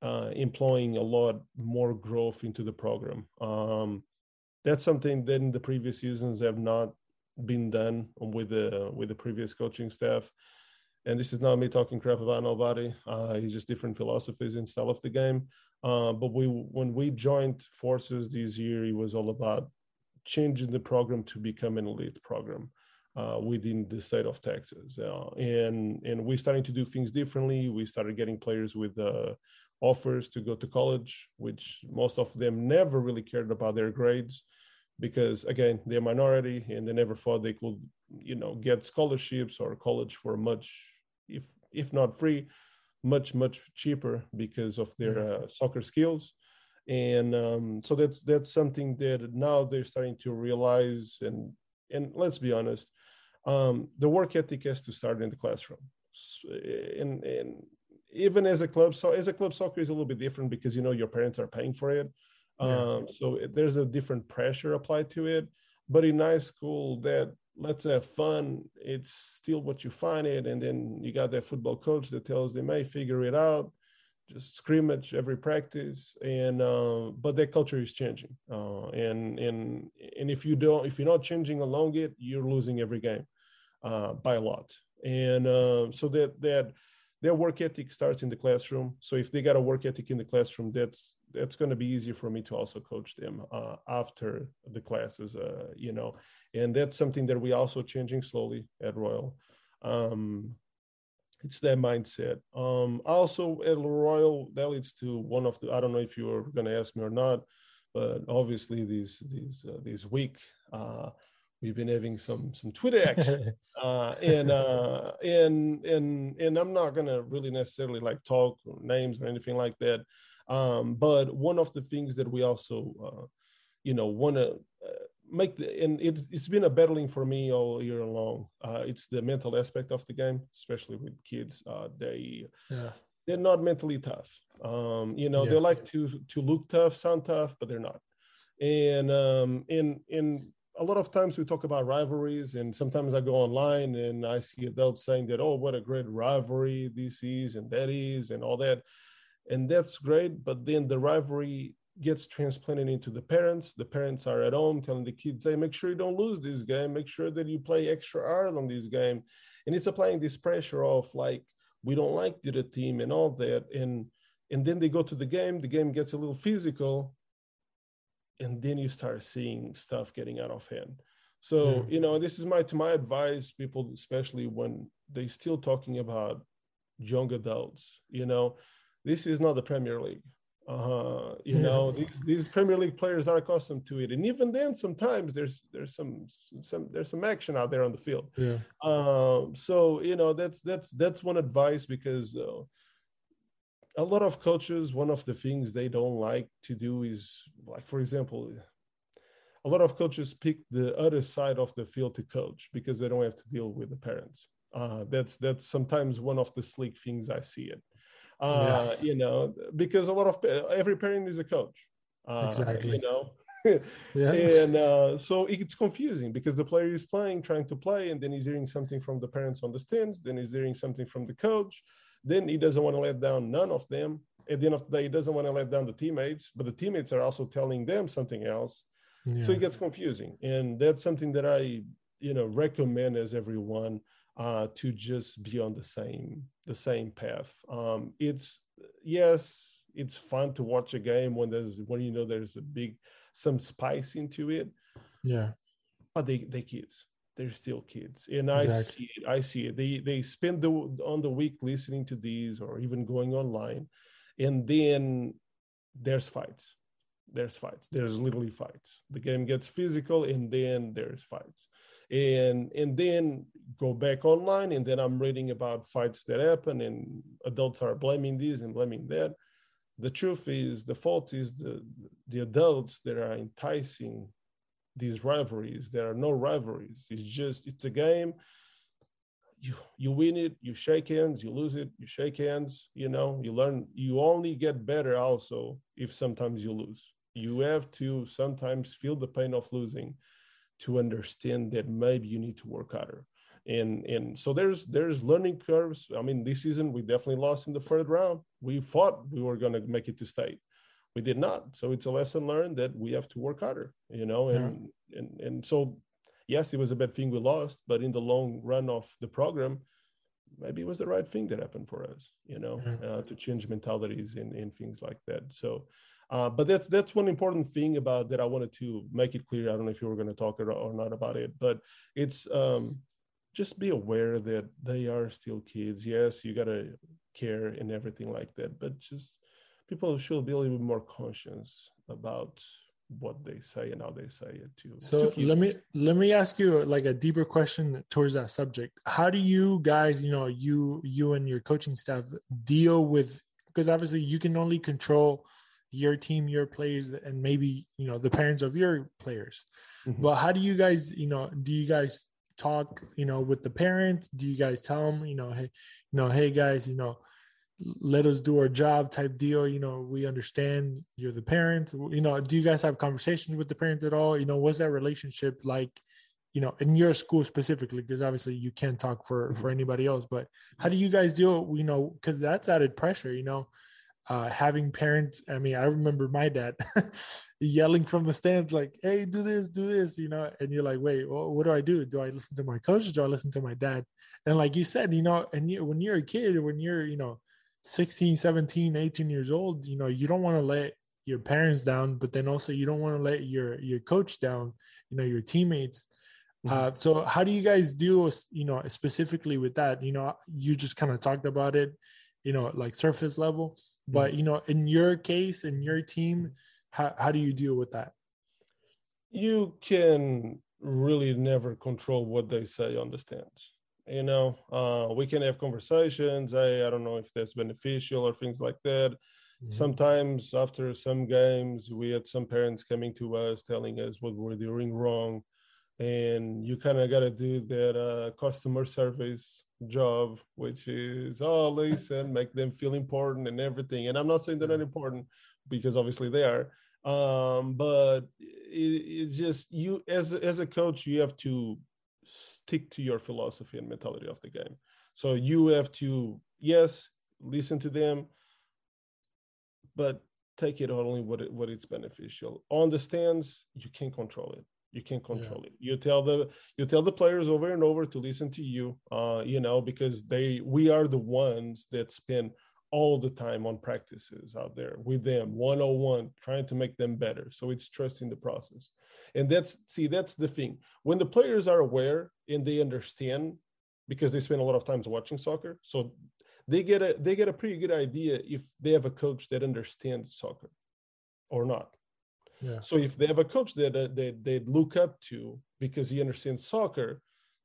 uh, employing a lot more growth into the program. Um, that's something that in the previous seasons have not been done with the with the previous coaching staff. And this is not me talking crap about nobody. Uh, it's just different philosophies and style of the game. Uh, but we when we joined forces this year, it was all about changing the program to become an elite program uh, within the state of Texas. Uh, and and we're starting to do things differently. We started getting players with uh, offers to go to college, which most of them never really cared about their grades because again they're minority and they never thought they could you know get scholarships or college for much if if not free much much cheaper because of their uh, soccer skills and um, so that's that's something that now they're starting to realize and and let's be honest um, the work ethic has to start in the classroom and and even as a club so as a club soccer is a little bit different because you know your parents are paying for it um, so it, there's a different pressure applied to it. But in high school, that let's have fun. It's still what you find it, and then you got that football coach that tells them, "Hey, figure it out." Just scrimmage every practice, and uh, but that culture is changing. Uh, and and and if you don't, if you're not changing along it, you're losing every game uh, by a lot. And uh, so that that their work ethic starts in the classroom. So if they got a work ethic in the classroom, that's that's going to be easier for me to also coach them uh, after the classes, uh, you know, and that's something that we also changing slowly at Royal. Um, it's that mindset. Um, also at Royal, that leads to one of the. I don't know if you were going to ask me or not, but obviously these these uh, these week uh, we've been having some some Twitter action, uh, and uh, and and and I'm not going to really necessarily like talk names or anything like that. Um, but one of the things that we also, uh, you know, want to make the, and it's, it's been a battling for me all year long. Uh, it's the mental aspect of the game, especially with kids. Uh, they, yeah. they're not mentally tough. Um, you know, yeah. they like to, to look tough, sound tough, but they're not. And, um, in, in, a lot of times we talk about rivalries and sometimes i go online and i see adults saying that oh what a great rivalry this is and that is and all that and that's great but then the rivalry gets transplanted into the parents. The parents are at home telling the kids hey make sure you don't lose this game. Make sure that you play extra hard on this game. And it's applying this pressure of like we don't like the team and all that. And and then they go to the game. The game gets a little physical. And then you start seeing stuff getting out of hand. So yeah. you know this is my to my advice people especially when they're still talking about young adults you know this is not the Premier League. Uh, you know, these these Premier League players are accustomed to it, and even then, sometimes there's there's some some there's some action out there on the field. Yeah. Um, so you know, that's that's that's one advice because uh, a lot of coaches, one of the things they don't like to do is, like for example, a lot of coaches pick the other side of the field to coach because they don't have to deal with the parents. Uh, that's that's sometimes one of the sleek things I see it uh, yeah. you know, because a lot of every parent is a coach. Uh, exactly. You know, yeah. and uh, so it's confusing because the player is playing, trying to play, and then he's hearing something from the parents on the stands, then he's hearing something from the coach. Then he doesn't want to let down none of them. At the end of the day, he doesn't want to let down the teammates, but the teammates are also telling them something else. Yeah. So it gets confusing, and that's something that I, you know, recommend as everyone uh, to just be on the same the same path. Um, it's yes, it's fun to watch a game when there's when you know there's a big some spice into it. Yeah, but they they kids. They're still kids, and exactly. I see it. I see it. They they spend the on the week listening to these or even going online, and then there's fights. There's fights. There's literally fights. The game gets physical, and then there's fights and and then go back online and then i'm reading about fights that happen and adults are blaming this and blaming that the truth is the fault is the the adults that are enticing these rivalries there are no rivalries it's just it's a game you you win it, you shake hands, you lose it, you shake hands. You know, you learn. You only get better also if sometimes you lose. You have to sometimes feel the pain of losing to understand that maybe you need to work harder. And and so there's there's learning curves. I mean, this season we definitely lost in the third round. We thought we were going to make it to state we did not so it's a lesson learned that we have to work harder you know and yeah. and and so yes, it was a bad thing we lost, but in the long run of the program, maybe it was the right thing that happened for us, you know, mm-hmm. uh, to change mentalities and, and things like that. So, uh, but that's that's one important thing about that I wanted to make it clear. I don't know if you were going to talk or, not about it, but it's um, just be aware that they are still kids. Yes, you got to care and everything like that, but just people should be a little bit more conscious about what they say and how they say it too. So let me let me ask you like a deeper question towards that subject. How do you guys, you know, you you and your coaching staff deal with because obviously you can only control your team, your players, and maybe you know the parents of your players. Mm-hmm. But how do you guys, you know, do you guys talk, you know, with the parents? Do you guys tell them, you know, hey, you know, hey guys, you know, let us do our job type deal you know we understand you're the parent you know do you guys have conversations with the parents at all you know what's that relationship like you know in your school specifically because obviously you can't talk for for mm-hmm. anybody else but how do you guys deal you know because that's added pressure you know uh having parents i mean i remember my dad yelling from the stands like hey do this do this you know? And you're like wait well, what do i do? Do i listen to my coach? Or do i listen to my dad? And like you said you know and you, when you're a kid when you're you know 16 17 18 years old you know you don't want to let your parents down but then also you don't want to let your your coach down you know your teammates. Mm-hmm. uh, so how do you guys deal you know specifically with that? You know you just kind of talked about it you know like surface level but mm-hmm. you know in your case in your team how, how do you deal with that you can really never control what they say on the stands you know uh, we can have conversations I, I don't know if that's beneficial or things like that mm-hmm. sometimes after some games we had some parents coming to us telling us what we're doing wrong and you kind of got to do that uh, customer service job which is oh listen make them feel important and everything and i'm not saying they're not important because obviously they are um, but it, it just you as as a coach you have to stick to your philosophy and mentality of the game. So you have to, yes, listen to them, but take it only what it, what it's beneficial. On the stands, you can't control it. You can't control yeah. it. You tell the you tell the players over and over to listen to you, uh, you know, because they we are the ones that spend all the time on practices out there with them one-on-one trying to make them better so it's trusting the process and that's see that's the thing when the players are aware and they understand because they spend a lot of times watching soccer so they get a they get a pretty good idea if they have a coach that understands soccer or not yeah. so if they have a coach that uh, they, they look up to because he understands soccer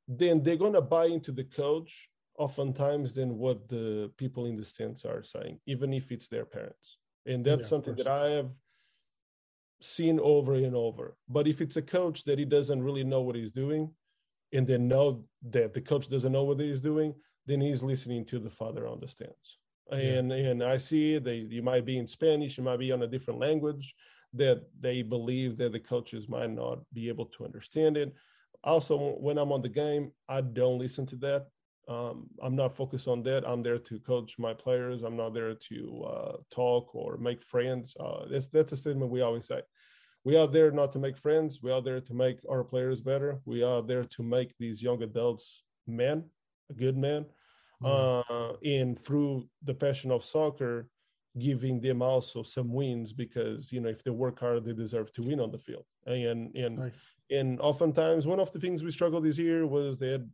then they're going to buy into the coach oftentimes than what the people in the stands are saying, even if it's their parents. And that's yeah, something that I have seen over and over. But if it's a coach that he doesn't really know what he's doing, and then know that the coach doesn't know what he's doing, then he's listening to the father on the stands. Yeah. And and I see they you might be in Spanish, you might be on a different language that they believe that the coaches might not be able to understand it. Also, when I'm on the game, I don't listen to that um, I'm not focused on that. I'm there to coach my players. I'm not there to uh, talk or make friends. Uh, that's that's a statement we always say. We are there not to make friends. We are there to make our players better. We are there to make these young adults men, a good man, mm-hmm. uh, and through the passion of soccer, giving them also some wins because you know if they work hard, they deserve to win on the field. And and and oftentimes one of the things we struggled this year was that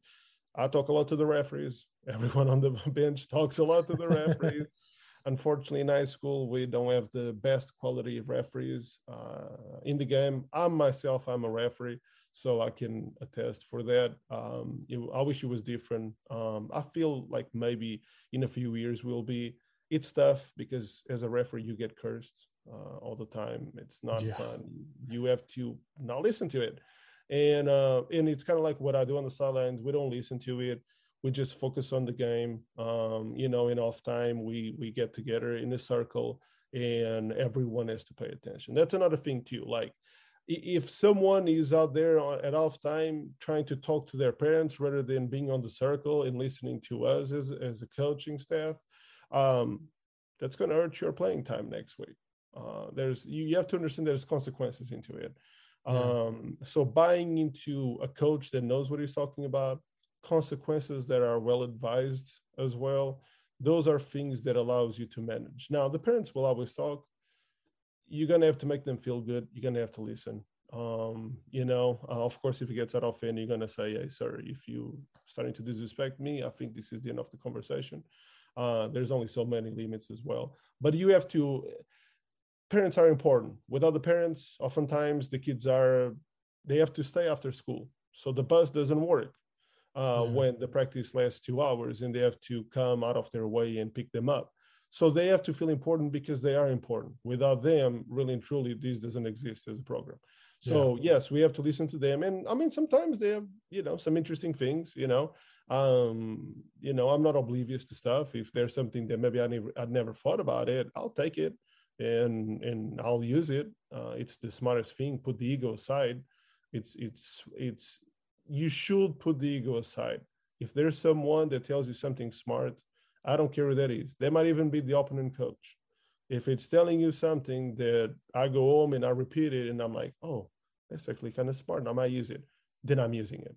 I talk a lot to the referees. Everyone on the bench talks a lot to the referees. Unfortunately, in high school, we don't have the best quality of referees uh, in the game. I'm myself, I'm a referee, so I can attest for that. Um, it, I wish it was different. Um, I feel like maybe in a few years we'll be. It's tough because as a referee, you get cursed uh, all the time. It's not yeah. fun. You have to not listen to it and uh, and it's kind of like what I do on the sidelines. We don't listen to it. we just focus on the game. Um, you know, in off time, we we get together in a circle, and everyone has to pay attention. That's another thing too. Like, if someone is out there at off time trying to talk to their parents rather than being on the circle and listening to us as as a coaching staff, um, that's going to hurt your playing time next week. Uh, there's you, you have to understand there's consequences into it. Yeah. Um, so buying into a coach that knows what he's talking about, consequences that are well advised as well those are things that allows you to manage now the parents will always talk you're gonna have to make them feel good you're gonna have to listen um, you know uh, of course if it gets out of hand you're gonna say hey sir if you starting to disrespect me i think this is the end of the conversation uh, there's only so many limits as well but you have to parents are important without the parents oftentimes the kids are they have to stay after school so the bus doesn't work uh, when the practice lasts two hours and they have to come out of their way and pick them up. So they have to feel important because they are important. Without them, really and truly, this doesn't exist as a program. So yeah. yes, we have to listen to them. And I mean, sometimes they have, you know, some interesting things, you know. Um, you know, I'm not oblivious to stuff. If there's something that maybe I never I'd never thought about it, I'll take it and and I'll use it. Uh, it's the smartest thing. Put the ego aside. It's it's it's you should put the ego aside. If there's someone that tells you something smart, I don't care who that is. They might even be the opponent coach. If it's telling you something that I go home and I repeat it and I'm like, oh, that's actually kind of smart and I might use it, then I'm using it.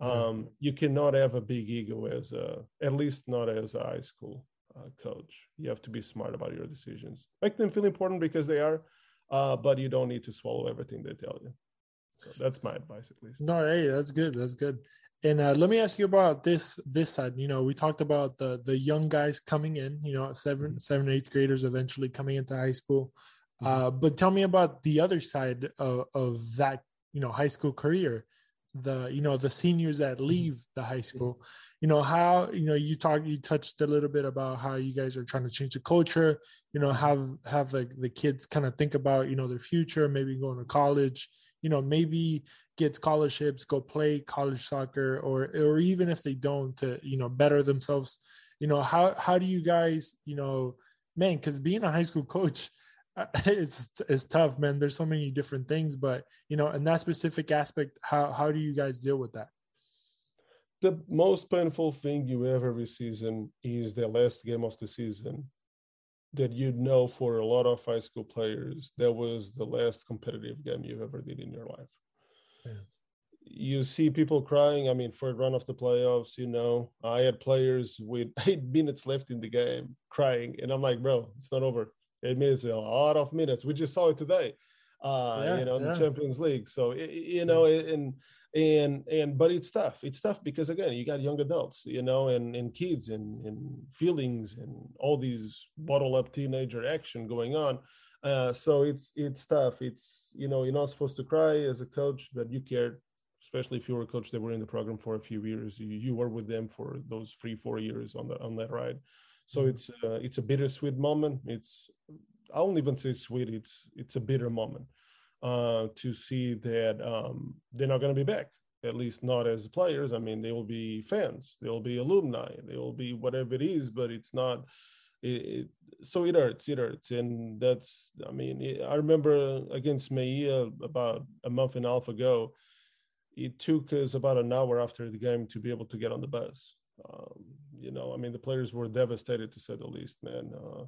Um, you cannot have a big ego as a, at least not as a high school uh, coach. You have to be smart about your decisions. Make them feel important because they are, uh, but you don't need to swallow everything they tell you. So that's my advice, at least. No, hey, that's good. That's good. And uh, let me ask you about this this side. You know, we talked about the the young guys coming in. You know, 7 mm-hmm. seven, eighth graders eventually coming into high school. Mm-hmm. Uh, but tell me about the other side of, of that. You know, high school career the you know the seniors that mm-hmm. leave the high school. You know how you know you talked you touched a little bit about how you guys are trying to change the culture you know have have the, the kids kind of think about you know their future maybe going to college you know maybe get scholarships go play college soccer or or even if they don't to you know better themselves. You know how how do you guys you know man because being a high school coach it's it's tough man. There's so many different things but you know in that specific aspect how how do you guys deal with that? The most painful thing you have every season is the last game of the season that you know for a lot of high school players that was the last competitive game you've ever did in your life. Yeah. you see people crying i mean for a run of the playoffs you know. I had players with eight minutes left in the game crying and i'm like bro it's not over eight means a lot of minutes. We just saw it today uh yeah, you know in yeah. the champions league. So you know and and and but it's tough. It's tough because again you got young adults you know and and kids and and feelings and all these bottle up teenager action going on. Uh so it's it's tough. It's you know you're not supposed to cry as a coach but you cared especially if you were a coach that were in the program for a few years. You, you were with them for those three four years on the on that ride so it's uh, it's a bittersweet moment it's i won't even say sweet it's it's a bitter moment uh, to see that um, they're not going to be back. At least not as players. I mean, they will be fans. They will be alumni. They will be whatever it is. But it's not. It, it, so it hurts. It hurts, and that's. I mean, it, I remember against Mejia about a month and a half ago. It took us about an hour after the game to be able to get on the bus. Um, you know, I mean, the players were devastated to say the least, man. Uh,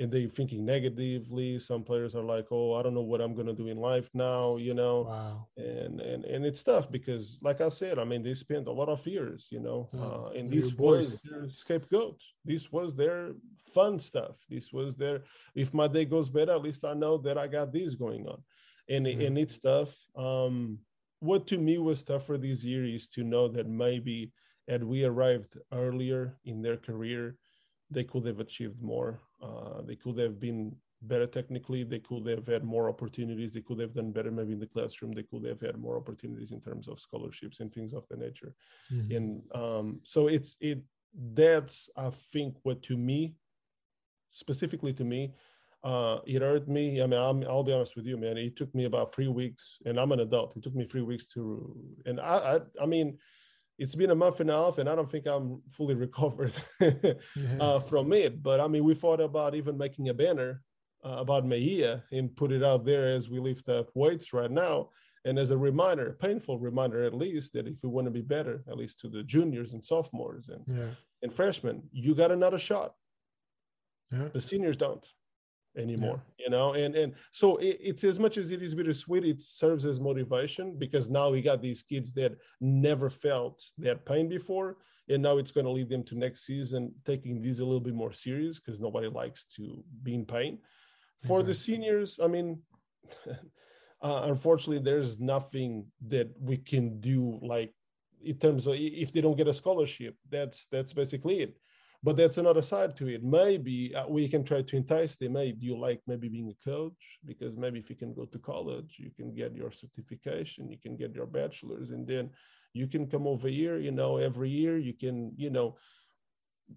and they thinking negatively. Some players are like oh i don't know what i'm going to do in life now you know? Wow. and and and it's tough because like i said i mean they spent a lot of years you know uh, and this was their scapegoat this was their fun stuff. This was their if my day goes better at least i know that i got this going on. And mm-hmm. and it's tough. Um what to me was tougher this year is to know that maybe had we arrived earlier in their career they could have achieved more. Uh, they could have been better technically. They could have had more opportunities. They could have done better maybe in the classroom. They could have had more opportunities in terms of scholarships and things of the nature. Mm-hmm. And um, so it's it that's I think what to me, specifically to me, uh, it hurt me. I mean, i will be honest with you, man. It took me about three weeks, and I'm an adult. It took me three weeks to, and I, I, I mean, it's been a month and a half, and I don't think I'm fully recovered uh, from it. But I mean, we thought about even making a banner uh, about Mejia and put it out there as we lift up weights right now. And as a reminder, a painful reminder at least, that if we want to be better, at least to the juniors and sophomores and, yeah. and freshmen, you got another shot. Yeah. The seniors don't anymore yeah. you know and and so it, it's as much as it is bittersweet it serves as motivation because now we got these kids that never felt that pain before and now it's going to lead them to next season taking these a little bit more serious because nobody likes to be in pain for exactly. the seniors i mean uh, unfortunately there's nothing that we can do like in terms of if they don't get a scholarship that's that's basically it but that's another side to it. Maybe uh, we can try to entice them hey do you like maybe being a coach? Because maybe if you can go to college you can get your certification you can get your bachelor's and then you can come over here you know every year you can you know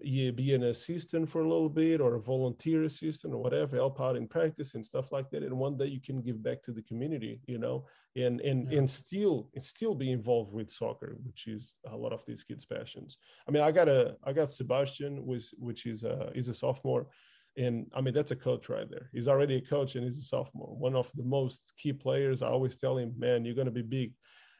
you be an assistant for a little bit or a volunteer assistant or whatever help out in practice and stuff like that and one day you can give back to the community you know and and yeah. and still and still be involved with soccer which is a lot of these kids passions. I mean i got a i got sebastian which which is a is a sophomore and i mean that's a coach right there. He's already a coach and he's a sophomore one of the most key players. I always tell him man you're going to be big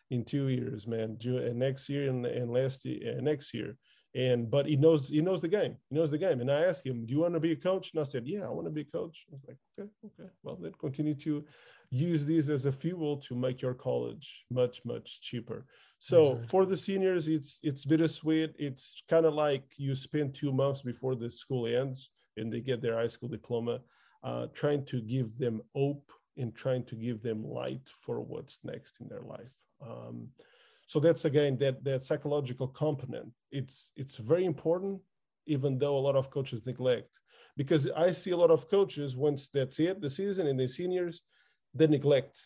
in two years man and next year and, and last year next year and but he knows he knows the game. He knows the game. And I asked him, "Do you want to be a coach?" And I said, "Yeah, I want to be a coach." I was like, "Okay, okay. Well, then continue to use these as a fuel to make your college much much cheaper." So exactly. for the seniors, it's it's bittersweet. It's kind of like you spend two months before the school ends and they get their high school diploma, uh, trying to give them hope and trying to give them light for what's next in their life. Um, so that's again that that psychological component. It's it's very important even though a lot of coaches neglect. Because i see a lot of coaches once that's it the season and the seniors they neglect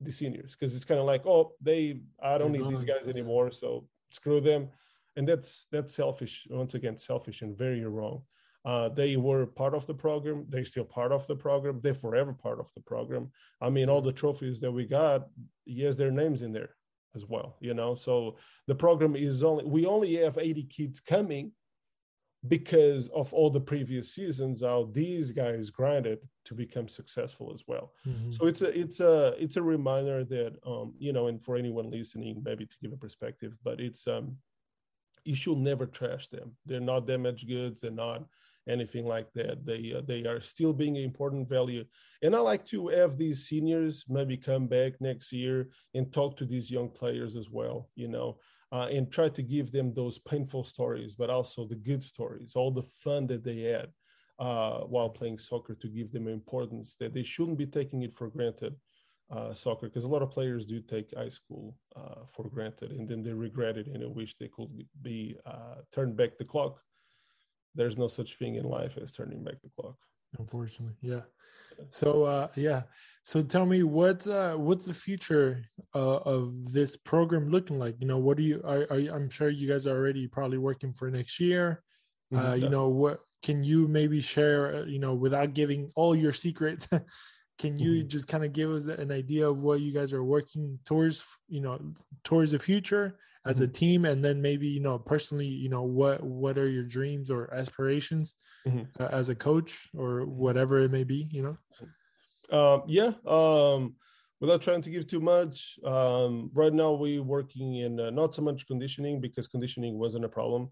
the seniors. Because it's kind of like oh they i don't need these guys anymore so screw them. And that's that's selfish once again selfish and very wrong. Uh, they were part of the program they're still part of the program they're forever part of the program. I mean all the trophies that we got yes their names in there as well you know? So the program is only we only have 80 kids coming because of all the previous seasons how these guys grinded to become successful as well. Mm-hmm. so it's a it's a it's a reminder that um you know and for anyone listening maybe to give a perspective but it's um you should never trash them. They're not damaged goods. They're not anything like that. They uh, they are still being an important value, and I like to have these seniors maybe come back next year and talk to these young players as well. You know. Uh, and try to give them those painful stories, but also the good stories, all the fun that they had uh, while playing soccer to give them importance that they shouldn't be taking it for granted. Uh, soccer because a lot of players do take high school uh, for granted and then they regret it and they wish they could be uh, turned back the clock there's no such thing in life as turning back the clock. Unfortunately yeah. So uh yeah. So tell me what uh what's the future uh, of this program looking like? You know what do you are, are i'm sure you guys are already probably working for next year. Mm-hmm. uh you know what can you maybe share uh, you know without giving all your secrets can you mm-hmm. just kind of give us an idea of what you guys are working towards you know towards the future as mm-hmm. a team and then maybe you know personally you know what what are your dreams or aspirations mm-hmm. uh, as a coach or whatever it may be you know um, yeah um, without trying to give too much um, right now we're working in uh, not so much conditioning because conditioning wasn't a problem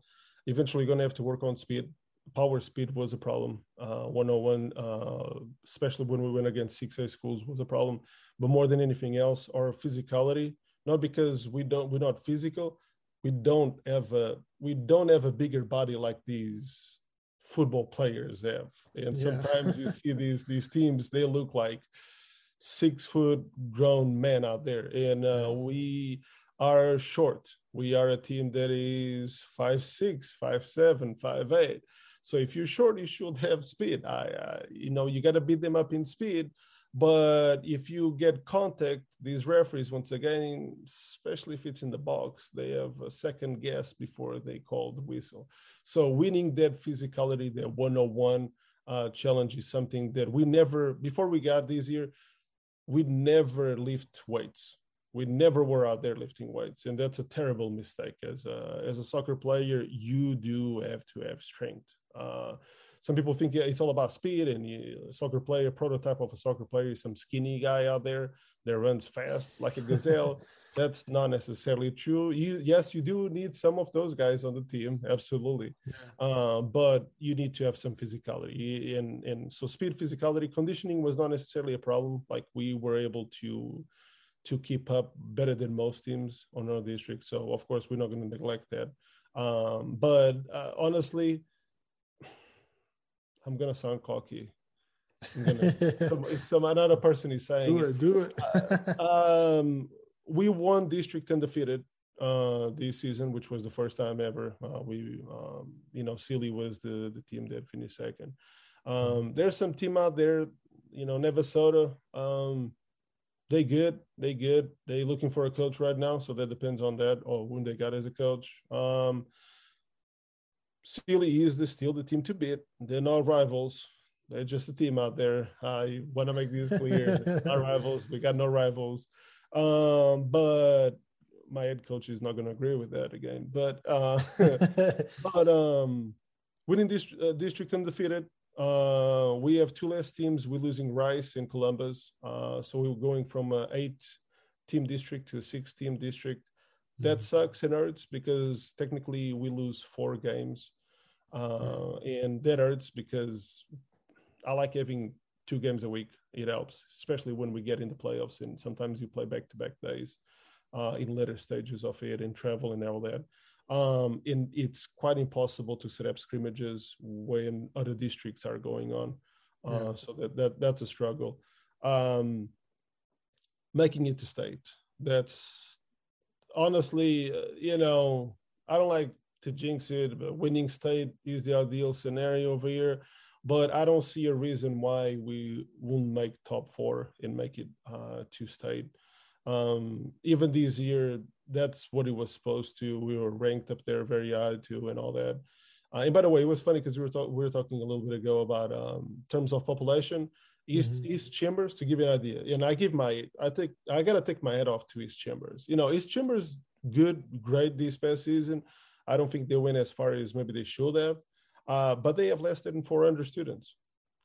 eventually going to have to work on speed power speed was a problem. Uh, 101, uh, especially when we went against 6A schools, was a problem. But more than anything else, our physicality, not because we don't we're not physical, we don't have a we don't have a bigger body like these football players have. And yeah. sometimes you see these these teams, they look like six foot grown men out there, and uh, we are short. We are a team that is five six, five seven, five eight so if you're short, you should have speed. I, uh, you know, you got to beat them up in speed. But if you get contact, these referees, once again, especially if it's in the box, they have a second guess before they call the whistle. So winning that physicality, that 101 uh, challenge is something that we never, before we got this year, we never lift weights. We never were out there lifting weights, and that's a terrible mistake. As a as a soccer player, you do have to have strength. Uh, some people think yeah, it's all about speed and you, soccer player prototype of a soccer player is some skinny guy out there that runs fast like a gazelle that's not necessarily true you yes you do need some of those guys on the team absolutely yeah. uh, but you need to have some physicality and and so speed physicality conditioning was not necessarily a problem like we were able to to keep up better than most teams on our district so of course we're not going to neglect that um, but uh, honestly I'm gonna sound cocky. Gonna, some, some, another person is saying do it, do it. uh, um, we won district undefeated uh, this season, which was the first time ever. Uh, we, um, you know, Sealy was the the team that finished second. Um, there's some team out there, you know, Navasota. Um, they good, they good. They looking for a coach right now, so that depends on that or who they got as a coach. Um, Sealy is the still the team to beat. They're not rivals. They're just a team out there. I want to make this clear. Our rivals. We got no rivals. Um, but my head coach is not going to agree with that again. But uh, but um, winning this uh, district undefeated. Uh, we have two less teams. We're losing Rice and Columbus. Uh, so we're going from an eight team district to a six team district that mm-hmm. sucks and hurts because technically we lose four games uh, and that hurts because i like having two games a week it helps especially when we get into playoffs and sometimes you play back-to-back days uh, in later stages of it and travel and all that um, and it's quite impossible to set up scrimmages when other districts are going on uh, yeah. so that, that that's a struggle um, making it to state that's honestly, uh, you know, I don't like to jinx it, but winning state is the ideal scenario over here. But I don't see a reason why we won't make top four and make it uh, to state. Um, even this year, that's what it was supposed to. We were ranked up there very high too, and all that. Uh, and by the way, it was funny because we were talk- we were talking a little bit ago about um, terms of population. East mm-hmm. East Chambers to give you an idea, and I give my I think I gotta take my head off to East Chambers. You know, East Chambers good, great this past season. I don't think they went as far as maybe they should have, uh, but they have less than 400 students.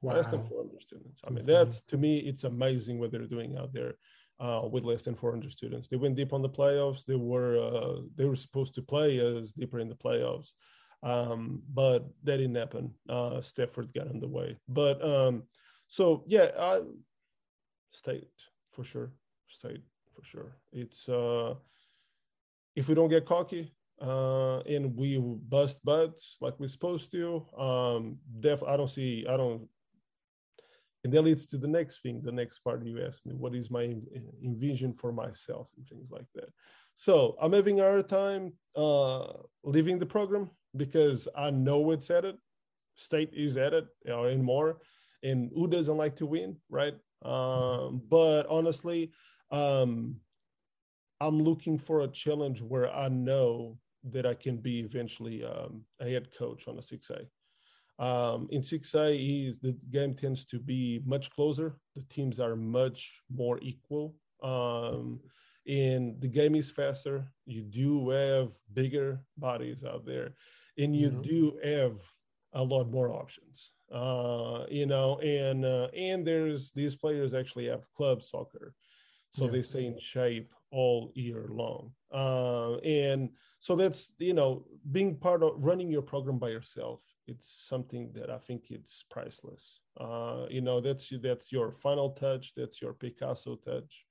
Wow. Less than 400 students. I mean, that's to me, it's amazing what they're doing out there uh, with less than 400 students. They went deep on the playoffs. They were uh, they were supposed to play as deeper in the playoffs, um, but that didn't happen. Uh, Stafford got in the way, but. Um, so yeah, I, state for sure, state for sure. It's uh, if we don't get cocky uh, and we bust butts like we're supposed to, um, def I don't see I don't. And that leads to the next thing, the next part you asked me, what is my envision for myself and things like that. So I'm having a hard time uh, leaving the program because I know it's at it. State is at it, or in more and who doesn't like to win, right? Um, but honestly, um, I'm looking for a challenge where I know that I can be eventually um, a head coach on a 6A. Um, in 6A, the game tends to be much closer. The teams are much more equal. Um, and the game is faster. You do have bigger bodies out there, and you mm-hmm. do have a lot more options uh, you know, and uh, and there's these players actually have club soccer, so yes. they stay in shape all year long. Uh, and so that's you know being part of running your program by yourself. It's something that I think it's priceless. Uh, you know, that's that's your final touch. That's your Picasso touch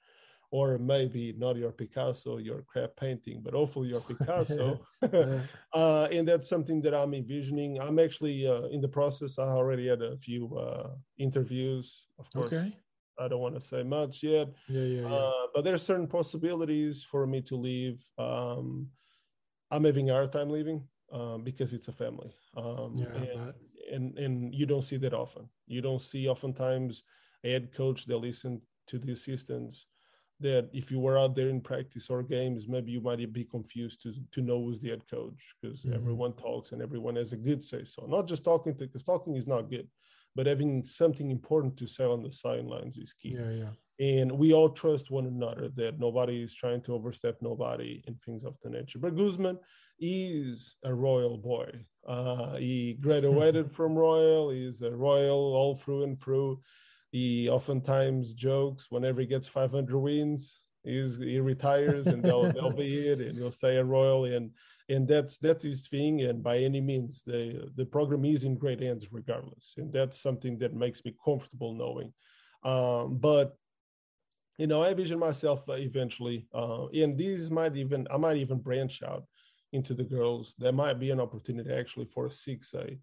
or maybe not your Picasso, your crap painting, but hopefully your Picasso. uh, and that's something that I'm envisioning. I'm actually uh, in the process. I already had a few uh, interviews, of course. Okay. I don't want to say much yet. Yeah, yeah, yeah. Uh, but there are certain possibilities for me to leave. Um, I'm having a hard time leaving um, because it's a family. Um, yeah, and, and, and you don't see that often. You don't see oftentimes a head coach that listen to the assistants that if you were out there in practice or games, maybe you might be confused to, to know who's the head coach because mm-hmm. everyone talks and everyone has a good say so. Not just talking to, because talking is not good, but having something important to say on the sidelines is key. Yeah, yeah. And we all trust one another that nobody is trying to overstep nobody and things of the nature. But Guzman is a royal boy. Uh, he graduated from Royal. He's a royal all through and through he oftentimes jokes whenever he gets 500 wins, he's, he retires and they'll, they'll be it and he'll stay a Royal. And, and that's, that's his thing. And by any means, the, the program is in great hands regardless. And that's something that makes me comfortable knowing. Um, but you know, I envision myself eventually, uh, and these might even I might even branch out into the girls. There might be an opportunity actually for a six A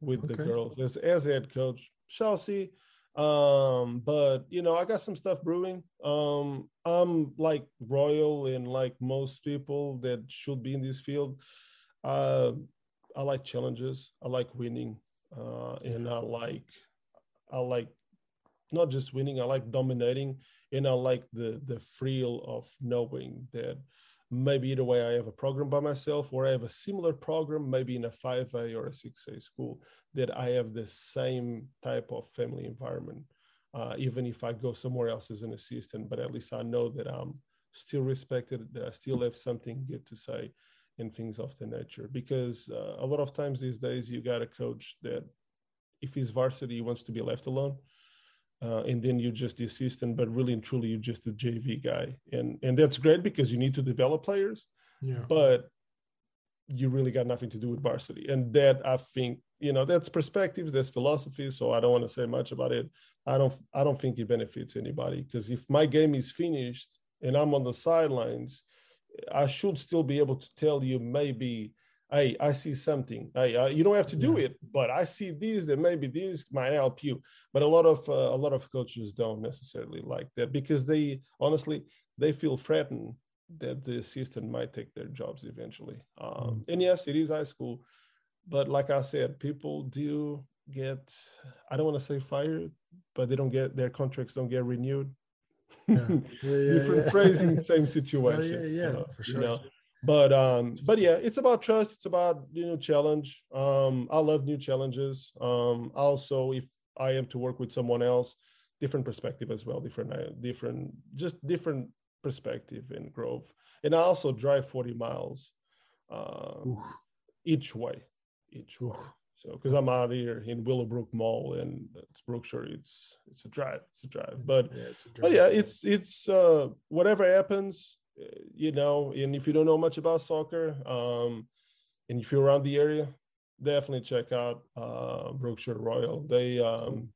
with okay. the girls as as head coach. Shall see. Um, but you know, I got some stuff brewing. Um, I'm like royal and like most people that should be in this field. Uh, I like challenges. I like winning, uh, and I like, I like not just winning. I like dominating, and I like the the thrill of knowing that maybe either way I have a program by myself or I have a similar program, maybe in a 5A or a 6A school, that I have the same type of family environment, uh, even if I go somewhere else as an assistant, but at least I know that I'm still respected, that I still have something good to say and things of the nature. Because uh, a lot of times these days, you got a coach that if he's varsity, he wants to be left alone uh, and then you're just the assistant, but really and truly you're just a JV guy, and and that's great because you need to develop players, yeah. but you really got nothing to do with varsity, and that I think you know that's perspectives, that's philosophy. So I don't want to say much about it. I don't I don't think it benefits anybody because if my game is finished and I'm on the sidelines, I should still be able to tell you maybe hey, I see something. Hey, uh, you don't have to do yeah. it, but I see these that maybe these might help you. But a lot of uh, a lot of coaches don't necessarily like that because they honestly they feel threatened that the assistant might take their jobs eventually. Um, mm. And yes, it is high school, but like I said, people do get I don't want to say fired, but they don't get their contracts don't get renewed. Yeah. Yeah, Different phrasing, same situation. yeah, yeah, uh, for sure. You know? But um but yeah it's about trust it's about you know challenge. Um i love new challenges. Um also if i am to work with someone else different perspective as well different uh, different just different perspective and growth and i also drive 40 miles uh, each way each way. So because i'm out here in willowbrook mall and it's brookshire it's it's a drive it's a drive. But yeah, it's a drive. but yeah. it's it's uh whatever happens you know, and if you don't know much about soccer, um, and if you're around the area, definitely check out uh, Brookshire Royal. They um,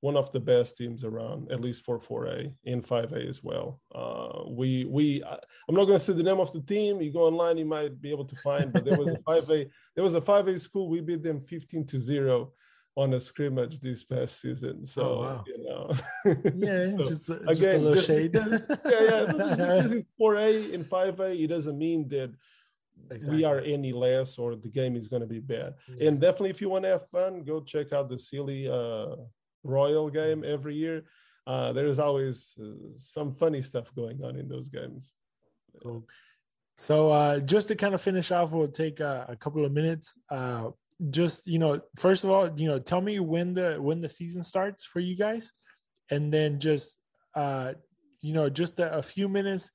one of the best teams around, at least for 4A and 5A as well. Uh, we we I'm not going to say the name of the team. You go online, you might be able to find. But there was a 5A. There was a 5A school. We beat them 15 to zero on a scrimmage this past season. So oh, wow. you know, yeah, so, just, again, just a little just, shade. yeah, yeah. Four A and five A, it doesn't mean that exactly. we are any less or the game is going to be bad. Yeah. And definitely, if you want to have fun, go check out the Sealy uh, Royal game every year. Uh, there is always uh, some funny stuff going on in those games. Cool. So uh, just to kind of finish off, we'll take a, a couple of minutes. Just you know first of all you know tell me when the when the season starts for you guys. And then just uh you know just a, a few minutes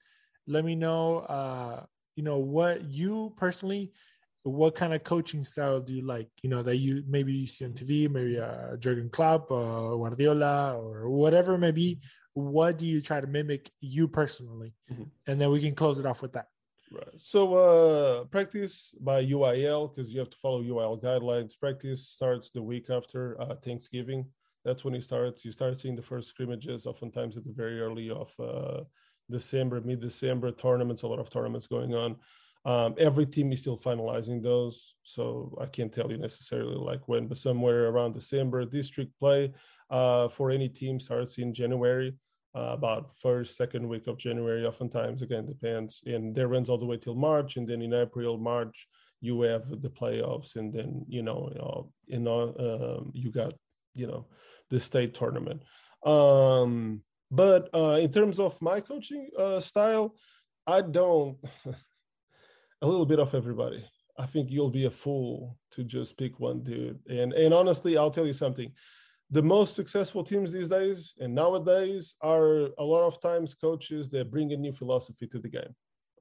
let me know uh you know what you personally what kind of coaching style do you like? You know that you maybe you see on tv maybe uh jurgen klopp or guardiola or whatever maybe what do you try to mimic you personally? Mm-hmm. and then we can close it off with that Right. So uh, practice by UIL because you have to follow UIL guidelines. Practice starts the week after uh, Thanksgiving. That's when it starts. You start seeing the first scrimmages, oftentimes at the very early of uh, December, mid-December. Tournaments, a lot of tournaments going on. Um, every team is still finalizing those, so I can't tell you necessarily like when, but somewhere around December. District play uh, for any team starts in January uh, about first, second week of January. Oftentimes, again, depends. And there runs all the way till March, and then in April, March, you have the playoffs, and then you know, uh, you know, um, you got you know the state tournament. Um, But uh, in terms of my coaching uh, style, I don't. a little bit of everybody. I think you'll be a fool to just pick one dude. And and honestly, I'll tell you something. The most successful teams these days and nowadays are a lot of times coaches that bring a new philosophy to the game.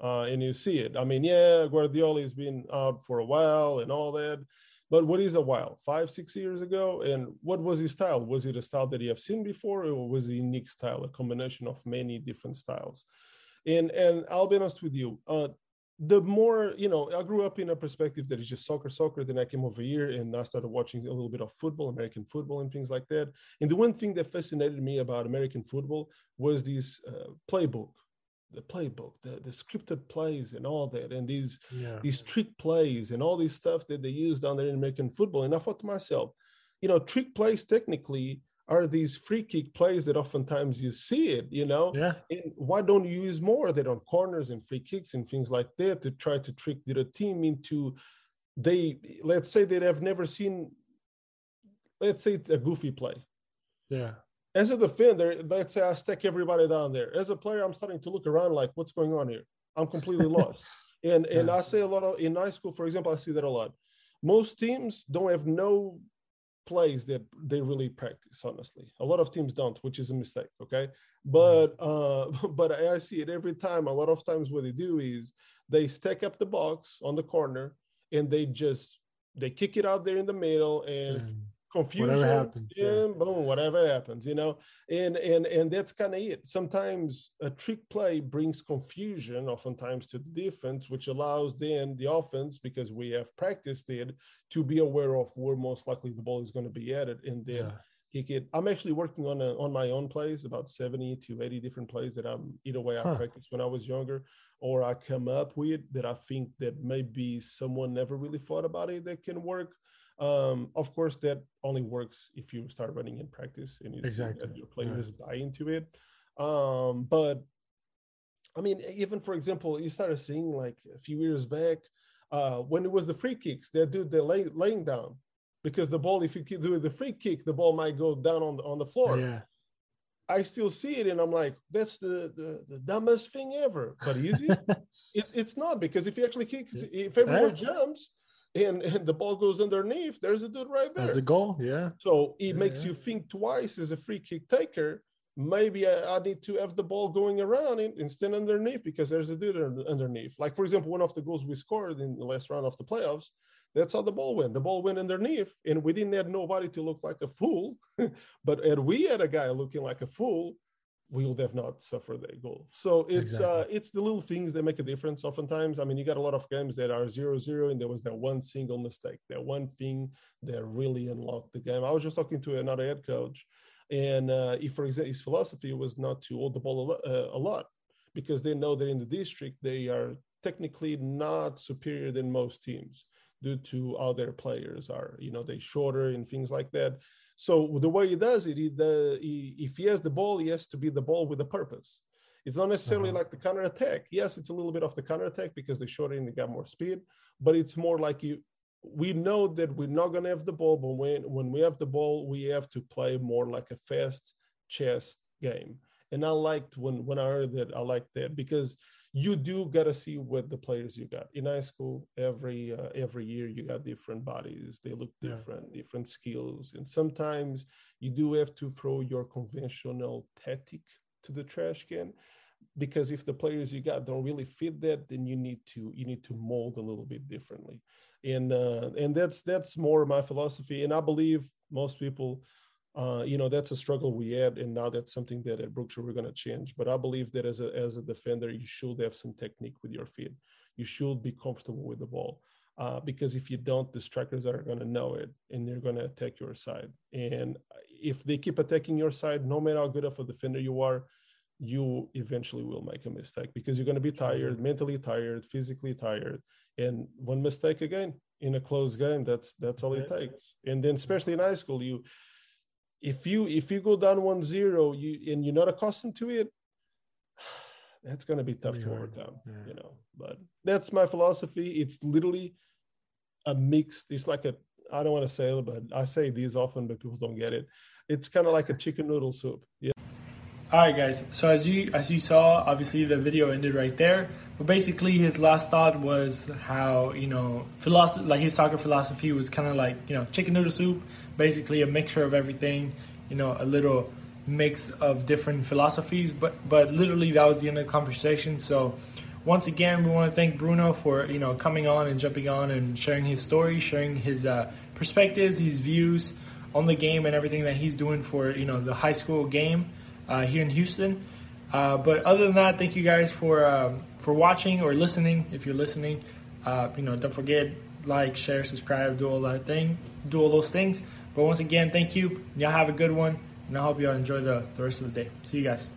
Uh, and you see it. I mean, yeah, Guardiola has been out for a while and all that. But what is a while? Five, six years ago? And what was his style? Was it a style that you have seen before, or was it a unique style, a combination of many different styles? And and I'll be honest with you, uh, the more you know i grew up in a perspective that is just soccer soccer then i came over here and i started watching a little bit of football american football and things like that and the one thing that fascinated me about american football was this uh, playbook the playbook, the, the scripted plays and all that, and these yeah. these trick plays and all these stuff that they use down there in American football. And I thought to myself, you know, trick plays technically are these free kick plays that oftentimes you see it, you know? Yeah. And why don't you use more of that on corners and free kicks and things like that to try to trick the team into they let's say they have never seen let's say it's a goofy play. Yeah as a defender, let's say I stack everybody down there. As a player, I'm starting to look around like, what's going on here? I'm completely lost. And and I say a lot of in high school, for example, I see that a lot. Most teams don't have no plays that they really practice. Honestly, a lot of teams don't, which is a mistake. Okay, but uh, but I see it every time. A lot of times, what they do is they stack up the box on the corner and they just they kick it out there in the middle and mm confusion whatever happens yeah. boom whatever happens you know and and and that's kind of it sometimes a trick play brings confusion oftentimes to the defense which allows then the offense because we have practiced it to be aware of where most likely the ball is going to be at it and then yeah. kick it i'm actually working on a, on my own plays about 70 to 80 different plays that i'm either way i huh. practiced when i was younger or i come up with that i think that maybe someone never really thought about it that can work um, of course, that only works if you start running in practice and you exactly. your players yeah. buy into it. Um, but I mean, even for example, you started seeing like a few years back uh, when it was the free kicks, they do the lay, laying down because the ball, if you do the free kick, the ball might go down on the on the floor. Yeah. I still see it and I'm like, that's the the, the dumbest thing ever. But is it? it? It's not because if you actually kick, if everyone jumps, and, and the ball goes underneath, there's a dude right there. There's a goal, yeah. So it yeah, makes yeah. you think twice as a free kick taker. Maybe I, I need to have the ball going around instead underneath because there's a dude underneath. Like, for example, one of the goals we scored in the last round of the playoffs, that's how the ball went. The ball went underneath, and we didn't have nobody to look like a fool. but had we had a guy looking like a fool, we would have not suffered a goal. So it's exactly. uh, it's the little things that make a difference. Oftentimes, I mean, you got a lot of games that are zero zero, and there was that one single mistake, that one thing that really unlocked the game. I was just talking to another head coach, and uh, if, for example, his philosophy was not to hold the ball a lot, uh, a lot because they know that in the district they are technically not superior than most teams due to how their players are. You know, they shorter and things like that. So the way he does it, he, the, he, if he has the ball, he has to be the ball with a purpose. It's not necessarily uh-huh. like the counter attack. Yes, it's a little bit of the counter attack because they shorter and they got more speed, but it's more like you. We know that we're not going to have the ball, but when when we have the ball, we have to play more like a fast chess game. And I liked when when I heard that. I liked that because you do got to see what the players you got. In high school every uh, every year you got different bodies. They look different yeah. different skills. And sometimes you do have to throw your conventional tactic to the trash can because if the players you got don't really fit that then you need to you need to mold a little bit differently. And uh, and that's that's more my philosophy. And i believe most people uh, you know that's a struggle we had and now that's something that at brookshire we're going to change. But i believe that as a as a defender you should have some technique with your feet. You should be comfortable with the ball uh, because if you don't the strikers are going to know it and they're going to attack your side. And if they keep attacking your side no matter how good of a defender you are you eventually will make a mistake because you're going to be tired mentally tired physically tired. And one mistake again in a close game that's that's all it takes. And then especially in high school you if you if you go down one zero you and you're not accustomed to it that's going to be tough to overcome yeah. you know but that's my philosophy. It's literally a mixed it's like a i don't want to say it but i say these often but people don't get it. It's kind of like a chicken noodle soup yeah All right, guys. So as you as you saw, obviously the video ended right there. But basically, his last thought was how you know philosophy, like his soccer philosophy, was kind of like you know chicken noodle soup, basically a mixture of everything. You know, a little mix of different philosophies. But but literally, that was the end of the conversation. So once again, we want to thank Bruno for you know coming on and jumping on and sharing his story, sharing his uh, perspectives, his views on the game, and everything that he's doing for you know the high school game uh, here in Houston. Uh, but other than that, thank you guys for um, for watching or listening. If you're listening, uh, you know, don't forget like, share, subscribe, do all that thing, do all those things. But once again, thank you. Y'all have a good one, and I hope y'all enjoy the, the rest of the day. See you guys.